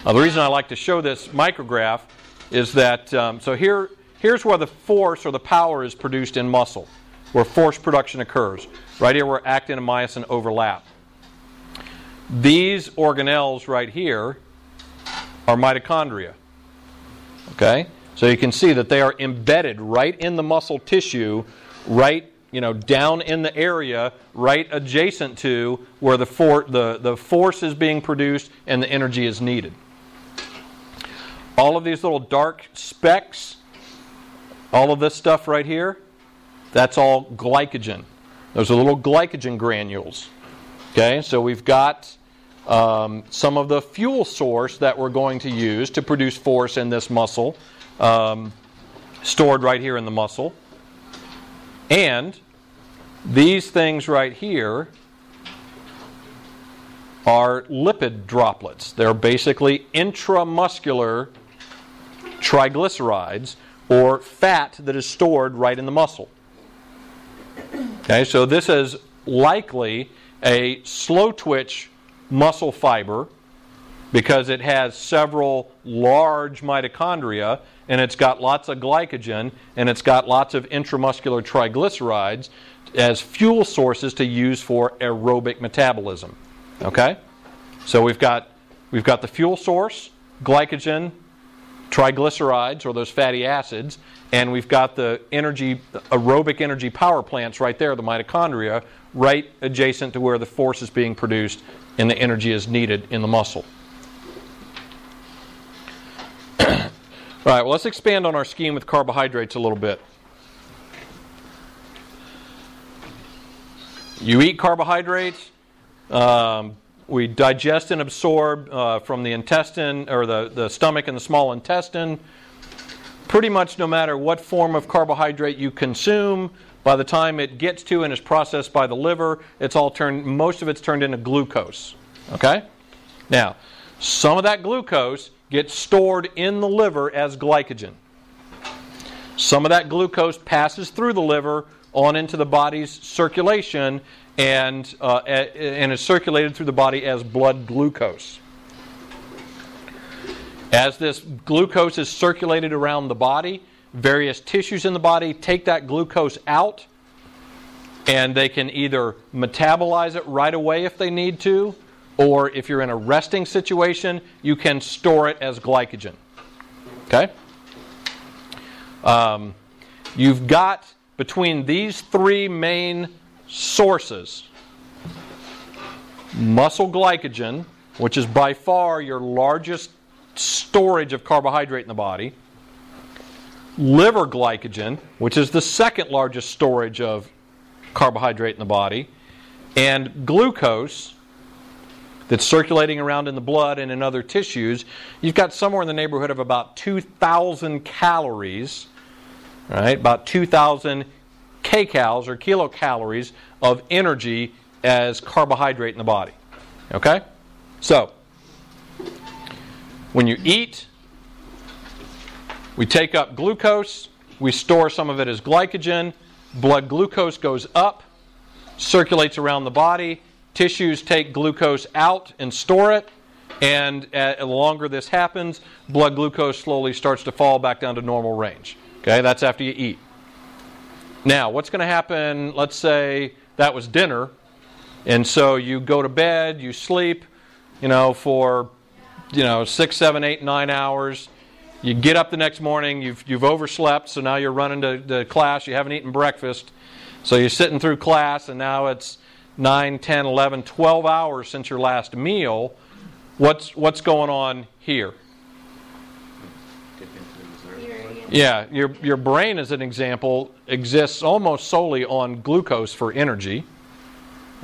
Speaker 1: Uh, the reason I like to show this micrograph is that um, so here, here's where the force or the power is produced in muscle, where force production occurs. Right here, where actin and myosin overlap. These organelles right here are mitochondria. Okay? So you can see that they are embedded right in the muscle tissue, right you know, down in the area, right adjacent to where the, for, the, the force is being produced and the energy is needed. All of these little dark specks, all of this stuff right here, that's all glycogen. Those are little glycogen granules. Okay, so we've got um, some of the fuel source that we're going to use to produce force in this muscle, um, stored right here in the muscle. And these things right here are lipid droplets. They're basically intramuscular triglycerides or fat that is stored right in the muscle. Okay, so this is likely a slow twitch muscle fiber because it has several large mitochondria and it's got lots of glycogen and it's got lots of intramuscular triglycerides as fuel sources to use for aerobic metabolism. Okay? So we've got we've got the fuel source, glycogen, triglycerides or those fatty acids, and we've got the energy aerobic energy power plants right there, the mitochondria, right adjacent to where the force is being produced and the energy is needed in the muscle. All right, well, let's expand on our scheme with carbohydrates a little bit. You eat carbohydrates, um, we digest and absorb uh, from the intestine or the, the stomach and the small intestine. Pretty much no matter what form of carbohydrate you consume, by the time it gets to and is processed by the liver, it's all turned most of it's turned into glucose. Okay? Now, some of that glucose gets stored in the liver as glycogen. Some of that glucose passes through the liver on into the body's circulation and, uh, and is circulated through the body as blood glucose. As this glucose is circulated around the body, various tissues in the body take that glucose out and they can either metabolize it right away if they need to, or if you're in a resting situation, you can store it as glycogen. Okay? Um, you've got between these three main sources muscle glycogen, which is by far your largest storage of carbohydrate in the body liver glycogen, which is the second largest storage of carbohydrate in the body, and glucose that's circulating around in the blood and in other tissues, you've got somewhere in the neighborhood of about 2,000 calories, right? About 2,000 kcals or kilocalories of energy as carbohydrate in the body. Okay? So, when you eat, we take up glucose, we store some of it as glycogen, blood glucose goes up, circulates around the body, tissues take glucose out and store it, And uh, the longer this happens, blood glucose slowly starts to fall back down to normal range. Okay, that's after you eat. Now, what's going to happen? Let's say that was dinner, and so you go to bed, you sleep, you know, for you know six, seven, eight, nine hours. You get up the next morning, you've, you've overslept, so now you're running to, to class, you haven't eaten breakfast. So you're sitting through class, and now it's 9, 10, 11, 12 hours since your last meal. What's, what's going on here?
Speaker 2: You're-
Speaker 1: Yeah, your, your brain, as an example, exists almost solely on glucose for energy.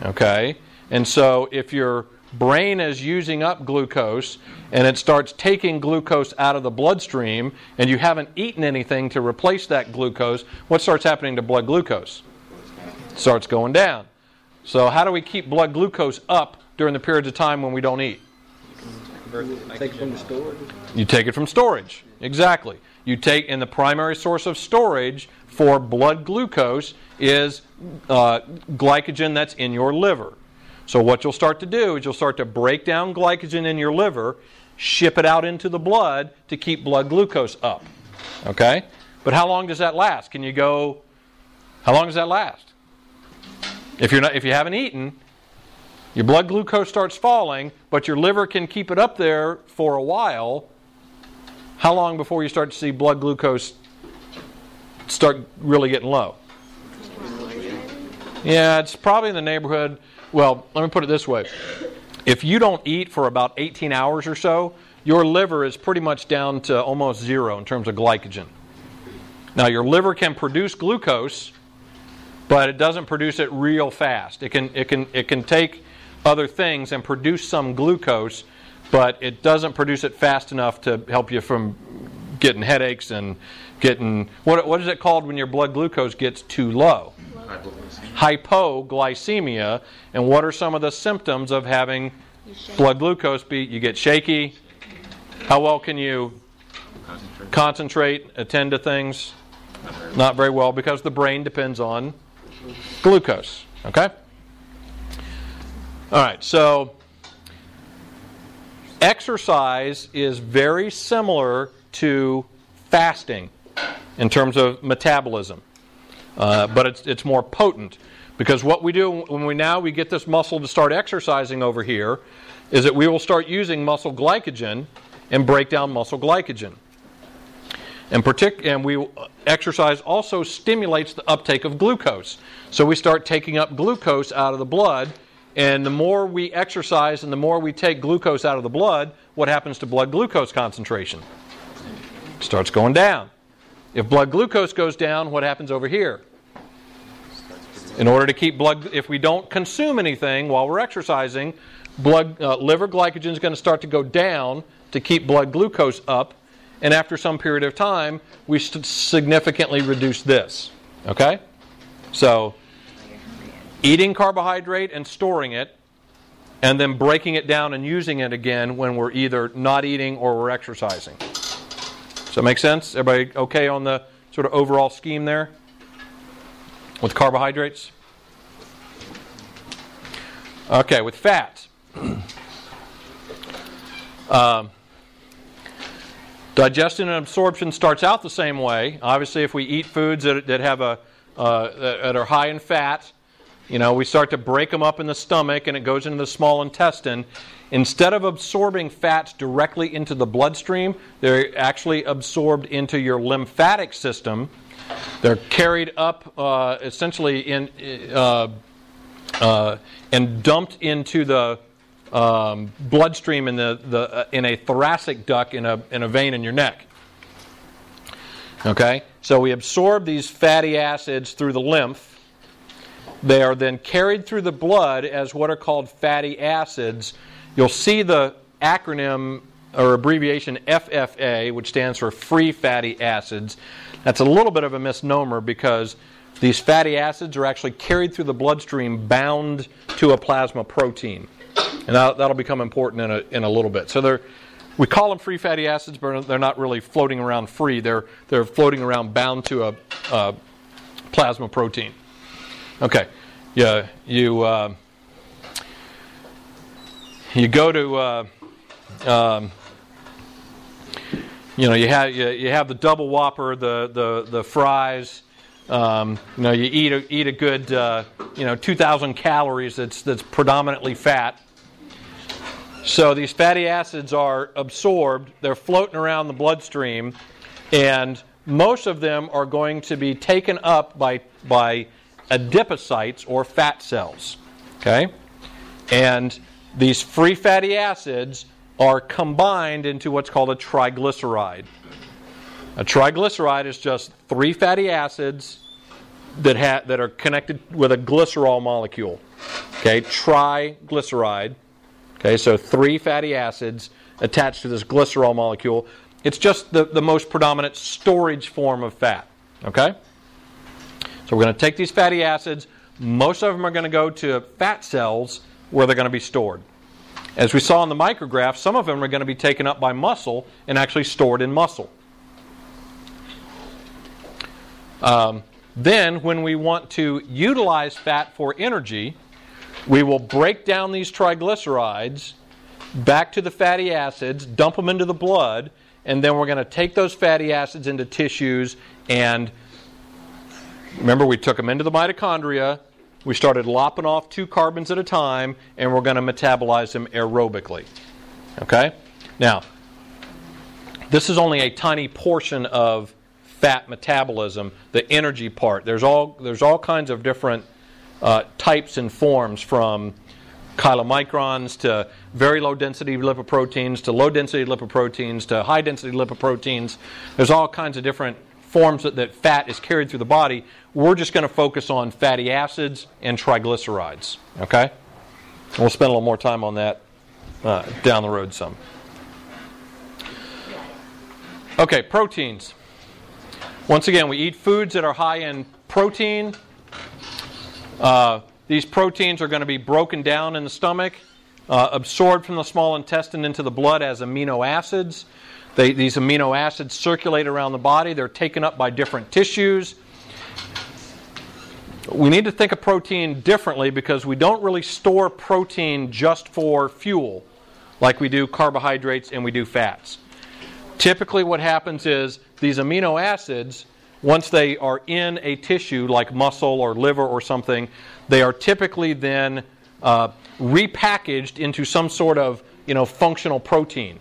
Speaker 1: Okay? And so if your brain is using up glucose and it starts taking glucose out of the bloodstream and you haven't eaten anything to replace that glucose, what starts happening to blood glucose? It starts going down. So, how do we keep blood glucose up during the periods of time when we don't eat?
Speaker 4: Take it from storage.
Speaker 1: You take it from storage. Exactly. You take, and the primary source of storage for blood glucose is uh, glycogen that's in your liver. So, what you'll start to do is you'll start to break down glycogen in your liver, ship it out into the blood to keep blood glucose up. Okay? But how long does that last? Can you go, how long does that last? If, you're not, if you haven't eaten, your blood glucose starts falling, but your liver can keep it up there for a while. How long before you start to see blood glucose start really getting low? Yeah, it's probably in the neighborhood. Well, let me put it this way. If you don't eat for about 18 hours or so, your liver is pretty much down to almost zero in terms of glycogen. Now, your liver can produce glucose, but it doesn't produce it real fast. It can, it can, it can take other things and produce some glucose, but it doesn't produce it fast enough to help you from getting headaches and getting what, what is it called when your blood glucose gets too low?
Speaker 3: Hypoglycemia.
Speaker 1: And what are some of the symptoms of having blood glucose be? You get shaky. How well can you
Speaker 3: Concentrate.
Speaker 1: concentrate, attend to things? Not very well because the brain depends on glucose. Okay? All right, so exercise is very similar to fasting in terms of metabolism, uh, but it's, it's more potent because what we do when we now we get this muscle to start exercising over here is that we will start using muscle glycogen and break down muscle glycogen. And, partic- and we exercise also stimulates the uptake of glucose. So we start taking up glucose out of the blood, and the more we exercise and the more we take glucose out of the blood, what happens to blood glucose concentration? starts going down. If blood glucose goes down, what happens over here? In order to keep blood, if we don't consume anything while we're exercising, blood uh, liver glycogen is going to start to go down to keep blood glucose up, and after some period of time, we significantly reduce this. Okay, so eating carbohydrate and storing it, and then breaking it down and using it again when we're either not eating or we're exercising. Does that make sense? Everybody okay on the sort of overall scheme there? With carbohydrates? Okay, with fats. um, digestion and absorption starts out the same way. Obviously, if we eat foods that, that have a uh, that that are high in fat, you know, we start to break them up in the stomach and it goes into the small intestine. Instead of absorbing fats directly into the bloodstream, they're actually absorbed into your lymphatic system. They're carried up uh, essentially in uh, uh, and dumped into the um, bloodstream in the, the uh, in a thoracic duct in a in a vein in your neck. Okay, so we absorb these fatty acids through the lymph. They are then carried through the blood as what are called fatty acids. You'll see the acronym or abbreviation FFA, which stands for free fatty acids. That's a little bit of a misnomer because these fatty acids are actually carried through the bloodstream bound to a plasma protein. And that, that'll become important in a, in a little bit. So we call them free fatty acids, but they're not really floating around free. They're, they're floating around bound to a, a plasma protein. Okay. Yeah, you, uh, you go to uh, um, you know, you have you, you have the double whopper, the the the fries. Um, you know, you eat a, eat a good uh, you know 2,000 calories. That's that's predominantly fat. So these fatty acids are absorbed. They're floating around the bloodstream, and most of them are going to be taken up by by adipocytes or fat cells. Okay, and these free fatty acids are combined into what's called a triglyceride. A triglyceride is just three fatty acids that, ha- that are connected with a glycerol molecule. Okay, triglyceride. Okay, so three fatty acids attached to this glycerol molecule. It's just the, the most predominant storage form of fat. Okay? So we're going to take these fatty acids. Most of them are going to go to fat cells where they're going to be stored. As we saw in the micrograph, some of them are going to be taken up by muscle and actually stored in muscle. Um, then, when we want to utilize fat for energy, we will break down these triglycerides back to the fatty acids, dump them into the blood, and then we're going to take those fatty acids into tissues and remember we took them into the mitochondria we started lopping off two carbons at a time, and we're going to metabolize them aerobically. Okay? Now, this is only a tiny portion of fat metabolism, the energy part. There's all, there's all kinds of different uh, types and forms from chylomicrons to very low density lipoproteins to low density lipoproteins to high density lipoproteins. There's all kinds of different forms that, that fat is carried through the body. We're just going to focus on fatty acids and triglycerides. Okay? We'll spend a little more time on that uh, down the road some. Okay, proteins. Once again, we eat foods that are high in protein. Uh, these proteins are going to be broken down in the stomach, uh, absorbed from the small intestine into the blood as amino acids. They, these amino acids circulate around the body, they're taken up by different tissues. We need to think of protein differently because we don't really store protein just for fuel like we do carbohydrates and we do fats. Typically, what happens is these amino acids, once they are in a tissue like muscle or liver or something, they are typically then uh, repackaged into some sort of you know, functional protein.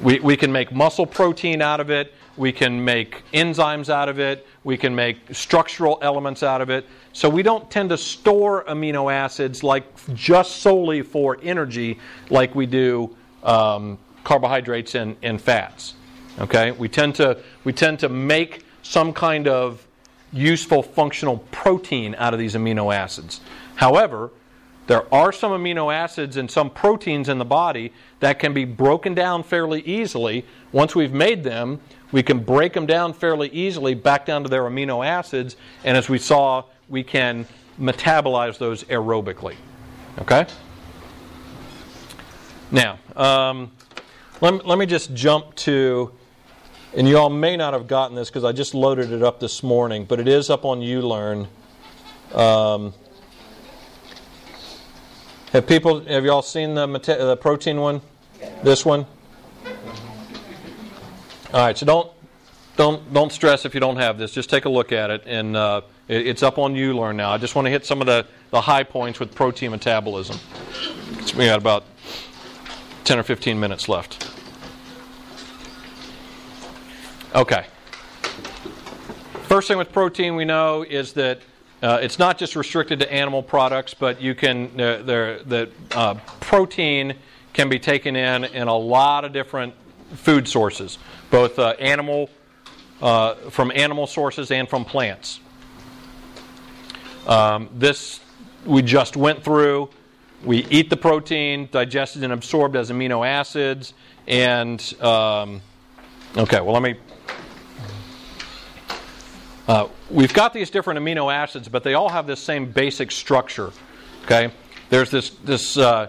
Speaker 1: We, we can make muscle protein out of it. We can make enzymes out of it. We can make structural elements out of it. So we don't tend to store amino acids like just solely for energy, like we do um, carbohydrates and, and fats. Okay, we tend to we tend to make some kind of useful functional protein out of these amino acids. However, there are some amino acids and some proteins in the body that can be broken down fairly easily. Once we've made them, we can break them down fairly easily back down to their amino acids, and as we saw, we can metabolize those aerobically. Okay? Now, um, let, let me just jump to, and you all may not have gotten this because I just loaded it up this morning, but it is up on ULearn. Um, have people, have you all seen the, the protein one? This one? All right, so don't don't don't stress if you don't have this. Just take a look at it, and uh, it, it's up on ULearn now. I just want to hit some of the, the high points with protein metabolism. We got about ten or fifteen minutes left. Okay. First thing with protein we know is that uh, it's not just restricted to animal products, but you can uh, the uh, protein can be taken in in a lot of different food sources, both uh, animal uh, from animal sources and from plants. Um, this we just went through. We eat the protein, digested and absorbed as amino acids, and um, okay. Well, let me uh, we've got these different amino acids, but they all have this same basic structure. Okay, there's this this uh,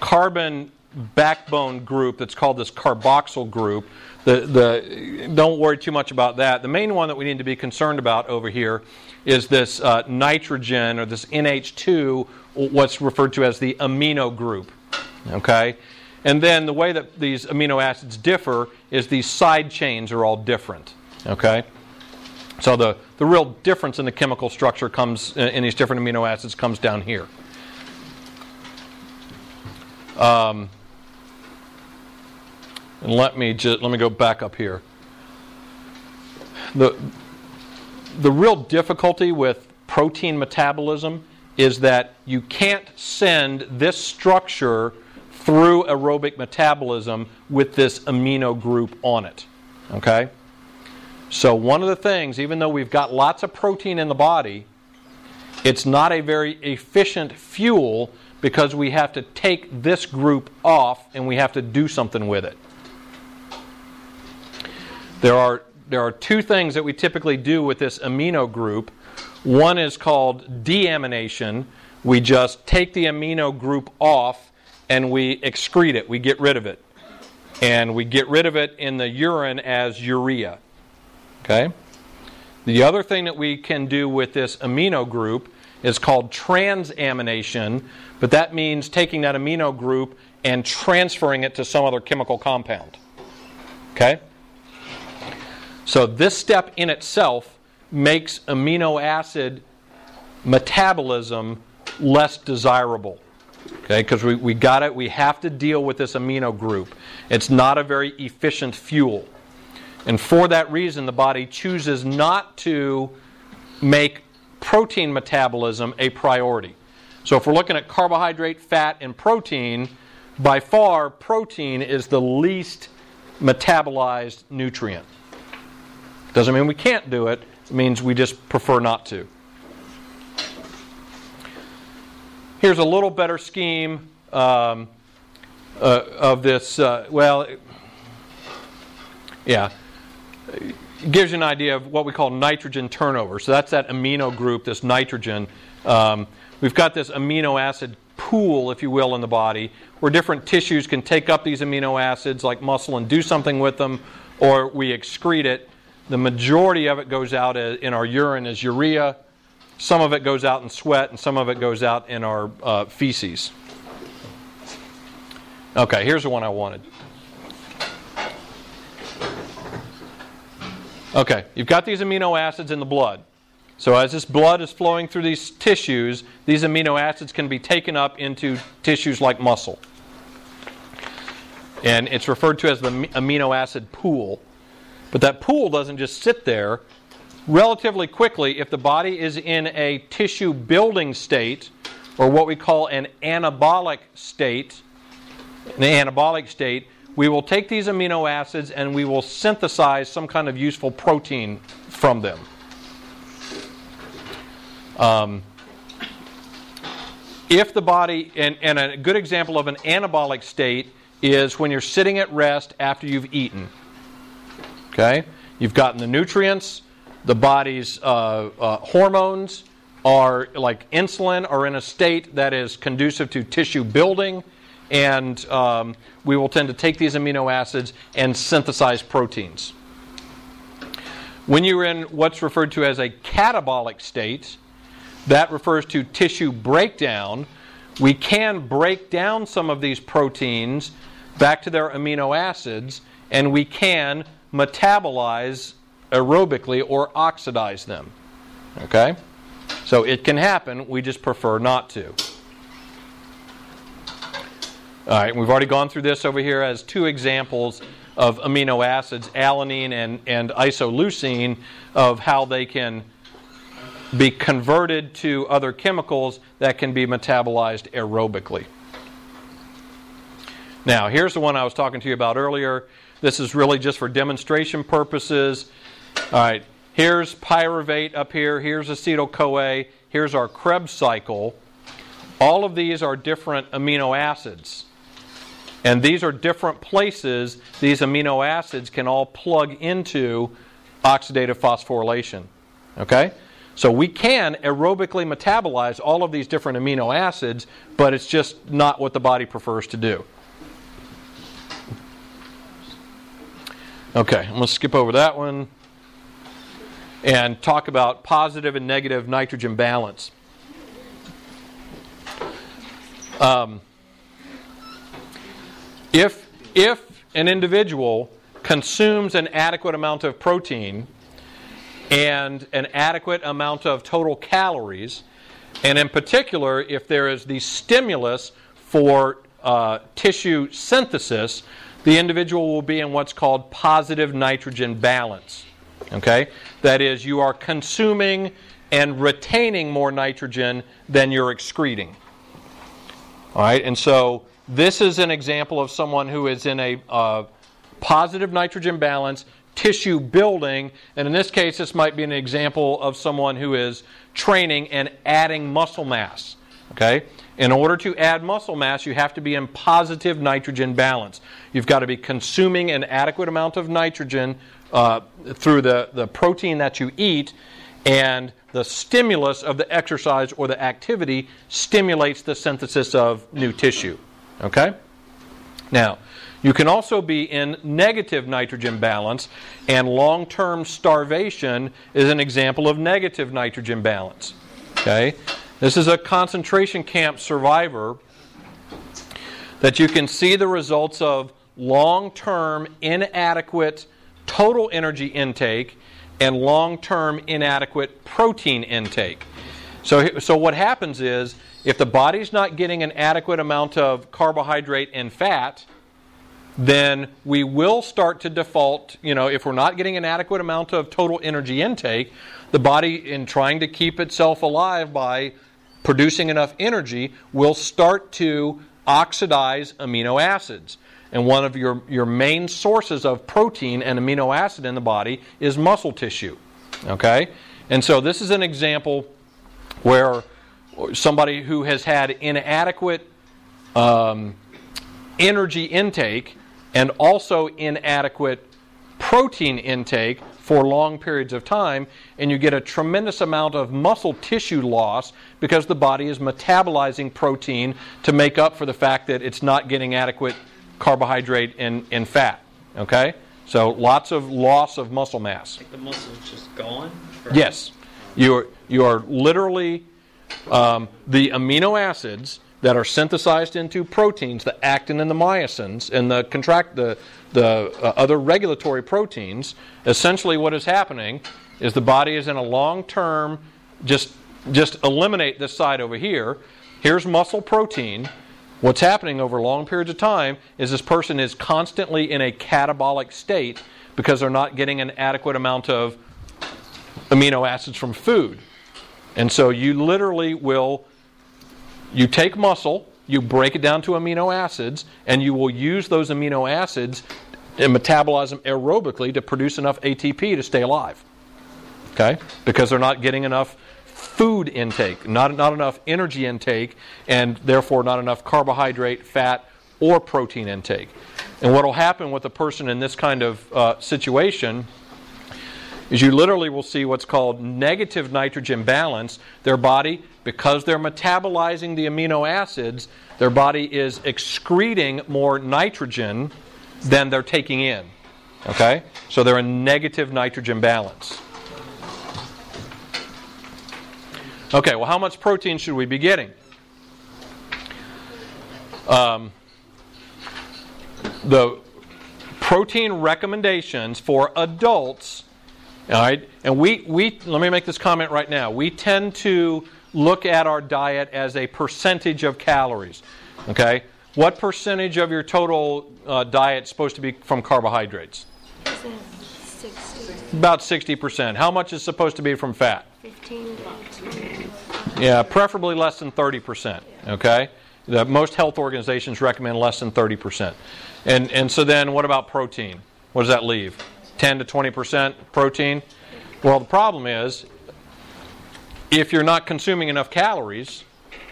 Speaker 1: carbon backbone group that's called this carboxyl group. The the don't worry too much about that. The main one that we need to be concerned about over here is this uh, nitrogen or this NH2, what's referred to as the amino group. Okay, And then the way that these amino acids differ is these side chains are all different. Okay? So the, the real difference in the chemical structure comes in these different amino acids comes down here. Um, and let me just let me go back up here. The the real difficulty with protein metabolism is that you can't send this structure through aerobic metabolism with this amino group on it. Okay? So, one of the things, even though we've got lots of protein in the body, it's not a very efficient fuel because we have to take this group off and we have to do something with it. There are, there are two things that we typically do with this amino group. One is called deamination. We just take the amino group off and we excrete it, we get rid of it. And we get rid of it in the urine as urea. Okay? The other thing that we can do with this amino group is called transamination, but that means taking that amino group and transferring it to some other chemical compound. Okay? So this step in itself makes amino acid metabolism less desirable. Okay, because we, we got it, we have to deal with this amino group. It's not a very efficient fuel. And for that reason, the body chooses not to make protein metabolism a priority. So if we're looking at carbohydrate, fat, and protein, by far, protein is the least metabolized nutrient. Doesn't mean we can't do it, it means we just prefer not to. Here's a little better scheme um, uh, of this. Uh, well, yeah, it gives you an idea of what we call nitrogen turnover. So that's that amino group, this nitrogen. Um, we've got this amino acid pool, if you will, in the body where different tissues can take up these amino acids, like muscle, and do something with them, or we excrete it. The majority of it goes out in our urine as urea. Some of it goes out in sweat, and some of it goes out in our uh, feces. Okay, here's the one I wanted. Okay, you've got these amino acids in the blood. So, as this blood is flowing through these tissues, these amino acids can be taken up into tissues like muscle. And it's referred to as the amino acid pool. But that pool doesn't just sit there. Relatively quickly, if the body is in a tissue building state, or what we call an anabolic state, an anabolic state, we will take these amino acids and we will synthesize some kind of useful protein from them. Um, if the body, and, and a good example of an anabolic state is when you're sitting at rest after you've eaten. Okay? You've gotten the nutrients, the body's uh, uh, hormones are like insulin are in a state that is conducive to tissue building, and um, we will tend to take these amino acids and synthesize proteins. When you're in what's referred to as a catabolic state, that refers to tissue breakdown. We can break down some of these proteins back to their amino acids, and we can metabolize aerobically or oxidize them. Okay? So it can happen, we just prefer not to. All right, we've already gone through this over here as two examples of amino acids, alanine and, and isoleucine, of how they can be converted to other chemicals that can be metabolized aerobically. Now, here's the one I was talking to you about earlier. This is really just for demonstration purposes. All right, here's pyruvate up here, here's acetyl CoA, here's our Krebs cycle. All of these are different amino acids. And these are different places these amino acids can all plug into oxidative phosphorylation. Okay? So we can aerobically metabolize all of these different amino acids, but it's just not what the body prefers to do. Okay, I'm going to skip over that one and talk about positive and negative nitrogen balance. Um, if if an individual consumes an adequate amount of protein and an adequate amount of total calories, and in particular, if there is the stimulus for uh, tissue synthesis, the individual will be in what's called positive nitrogen balance. Okay? That is, you are consuming and retaining more nitrogen than you're excreting. All right? And so this is an example of someone who is in a uh, positive nitrogen balance, tissue building, and in this case, this might be an example of someone who is training and adding muscle mass. Okay? In order to add muscle mass, you have to be in positive nitrogen balance. You've got to be consuming an adequate amount of nitrogen uh, through the, the protein that you eat, and the stimulus of the exercise or the activity stimulates the synthesis of new tissue. Okay? Now, you can also be in negative nitrogen balance, and long term starvation is an example of negative nitrogen balance. Okay? This is a concentration camp survivor that you can see the results of long term inadequate total energy intake and long term inadequate protein intake. So, so, what happens is if the body's not getting an adequate amount of carbohydrate and fat, then we will start to default, you know, if we're not getting an adequate amount of total energy intake, the body, in trying to keep itself alive by producing enough energy, will start to oxidize amino acids. And one of your, your main sources of protein and amino acid in the body is muscle tissue. Okay? And so this is an example where somebody who has had inadequate um, energy intake and also inadequate protein intake for long periods of time, and you get a tremendous amount of muscle tissue loss because the body is metabolizing protein to make up for the fact that it's not getting adequate carbohydrate and, and fat. Okay? So lots of loss of muscle mass.
Speaker 4: Like the muscle is just gone?
Speaker 1: Yes. You're, you are literally um, the amino acids that are synthesized into proteins, the actin and the myosins, and the contract the the uh, other regulatory proteins. Essentially, what is happening is the body is in a long term just just eliminate this side over here. Here's muscle protein. What's happening over long periods of time is this person is constantly in a catabolic state because they're not getting an adequate amount of amino acids from food. And so you literally will you take muscle, you break it down to amino acids, and you will use those amino acids and metabolize them aerobically to produce enough ATP to stay alive. Okay? Because they're not getting enough food intake, not, not enough energy intake, and therefore not enough carbohydrate, fat, or protein intake. And what will happen with a person in this kind of uh, situation is you literally will see what's called negative nitrogen balance. Their body, because they're metabolizing the amino acids, their body is excreting more nitrogen than they're taking in. Okay? So they're in negative nitrogen balance. Okay, well, how much protein should we be getting? Um, the protein recommendations for adults all right? And we, we, let me make this comment right now. We tend to look at our diet as a percentage of calories. Okay? What percentage of your total uh, diet is supposed to be from carbohydrates?
Speaker 5: 60.
Speaker 1: About 60%. How much is supposed to be from fat?
Speaker 5: 15
Speaker 1: Yeah, preferably less than 30%. Okay? The, most health organizations recommend less than 30%. And, and so then what about protein? What does that leave? 10 to 20% protein. Well, the problem is if you're not consuming enough calories,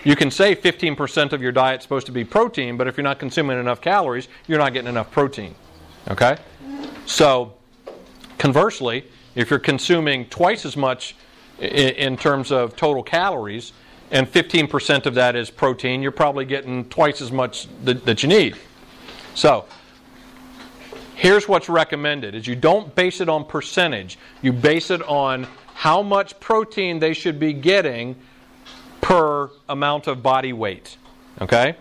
Speaker 1: you can say 15% of your diet is supposed to be protein, but if you're not consuming enough calories, you're not getting enough protein. Okay? So, conversely, if you're consuming twice as much in, terms of total calories, and 15% of that is protein, you're probably getting twice as much that, that you need. So, here's what's recommended is you don't base it on percentage you base it on how much protein they should be getting per amount of body weight okay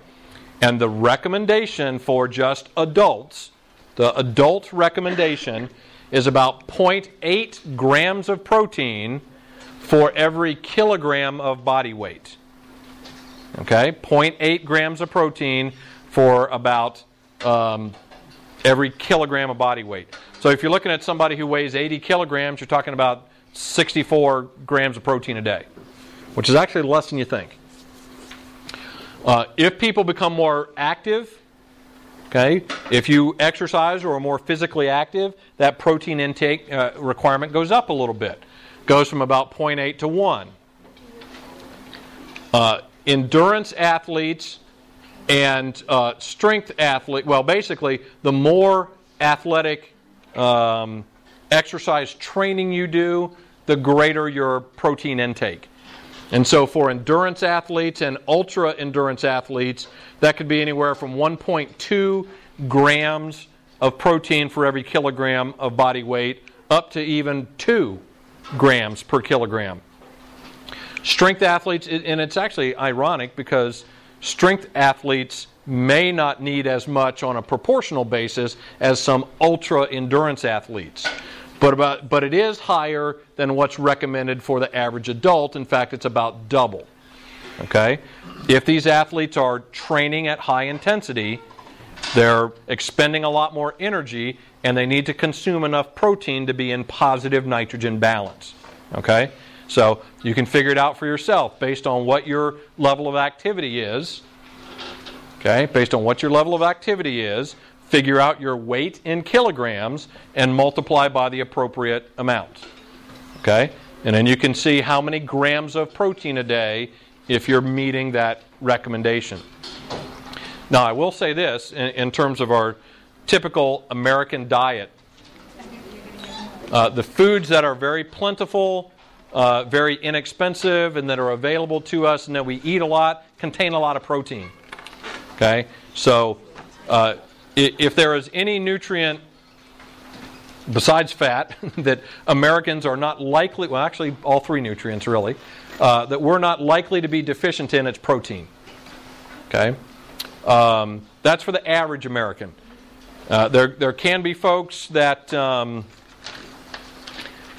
Speaker 1: And the recommendation for just adults, the adult recommendation is about 0.8 grams of protein for every kilogram of body weight. Okay, 0.8 grams of protein for about um, every kilogram of body weight. So if you're looking at somebody who weighs 80 kilograms, you're talking about 64 grams of protein a day, which is actually less than you think. Uh, if people become more active, okay, if you exercise or are more physically active, that protein intake uh, requirement goes up a little bit, goes from about 0.8 to 1. Uh, endurance athletes and uh, strength athlete, well, basically, the more athletic um, exercise training you do, the greater your protein intake. And so for endurance athletes and ultra endurance athletes, that could be anywhere from 1.2 grams of protein for every kilogram of body weight up to even 2 grams per kilogram. Strength athletes, and it's actually ironic because strength athletes may not need as much on a proportional basis as some ultra endurance athletes. But, about, but it is higher than what's recommended for the average adult. In fact, it's about double. Okay? If these athletes are training at high intensity, they're expending a lot more energy and they need to consume enough protein to be in positive nitrogen balance. Okay? So you can figure it out for yourself based on what your level of activity is. Okay? Based on what your level of activity is, figure out your weight in kilograms, and multiply by the appropriate amount. Okay? And then you can see how many grams of protein a day if you're meeting that recommendation. Now, I will say this in, in terms of our typical American diet uh, the foods that are very plentiful, uh, very inexpensive, and that are available to us and that we eat a lot contain a lot of protein. Okay? So, uh, if there is any nutrient besides fat that Americans are not likely, well, actually, all three nutrients really, uh, that we're not likely to be deficient in, it's protein. Okay? Um, that's for the average American. Uh, there, there can be folks that um,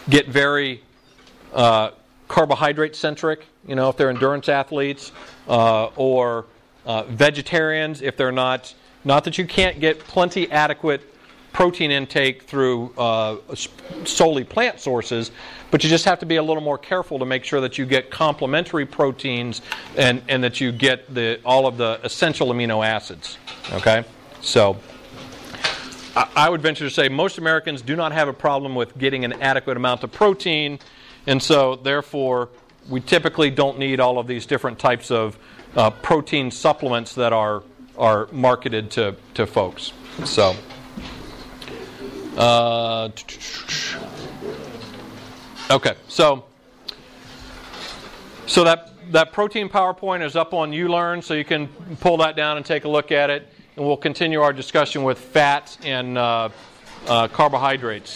Speaker 1: get very uh, carbohydrate centric, you know, if they're endurance athletes, uh, or uh, vegetarians if they're not not that you can't get plenty adequate protein intake through uh, solely plant sources, but you just have to be a little more careful to make sure that you get complementary proteins and, and that you get the, all of the essential amino acids. Okay? So, I, I would venture to say most Americans do not have a problem with getting an adequate amount of protein, and so therefore, we typically don't need all of these different types of uh, protein supplements that are are marketed to, to folks. So, uh, okay, so so that that protein PowerPoint is up on ULearn, so you can pull that down and take a look at it, and we'll continue our discussion with fats and uh, uh, carbohydrates.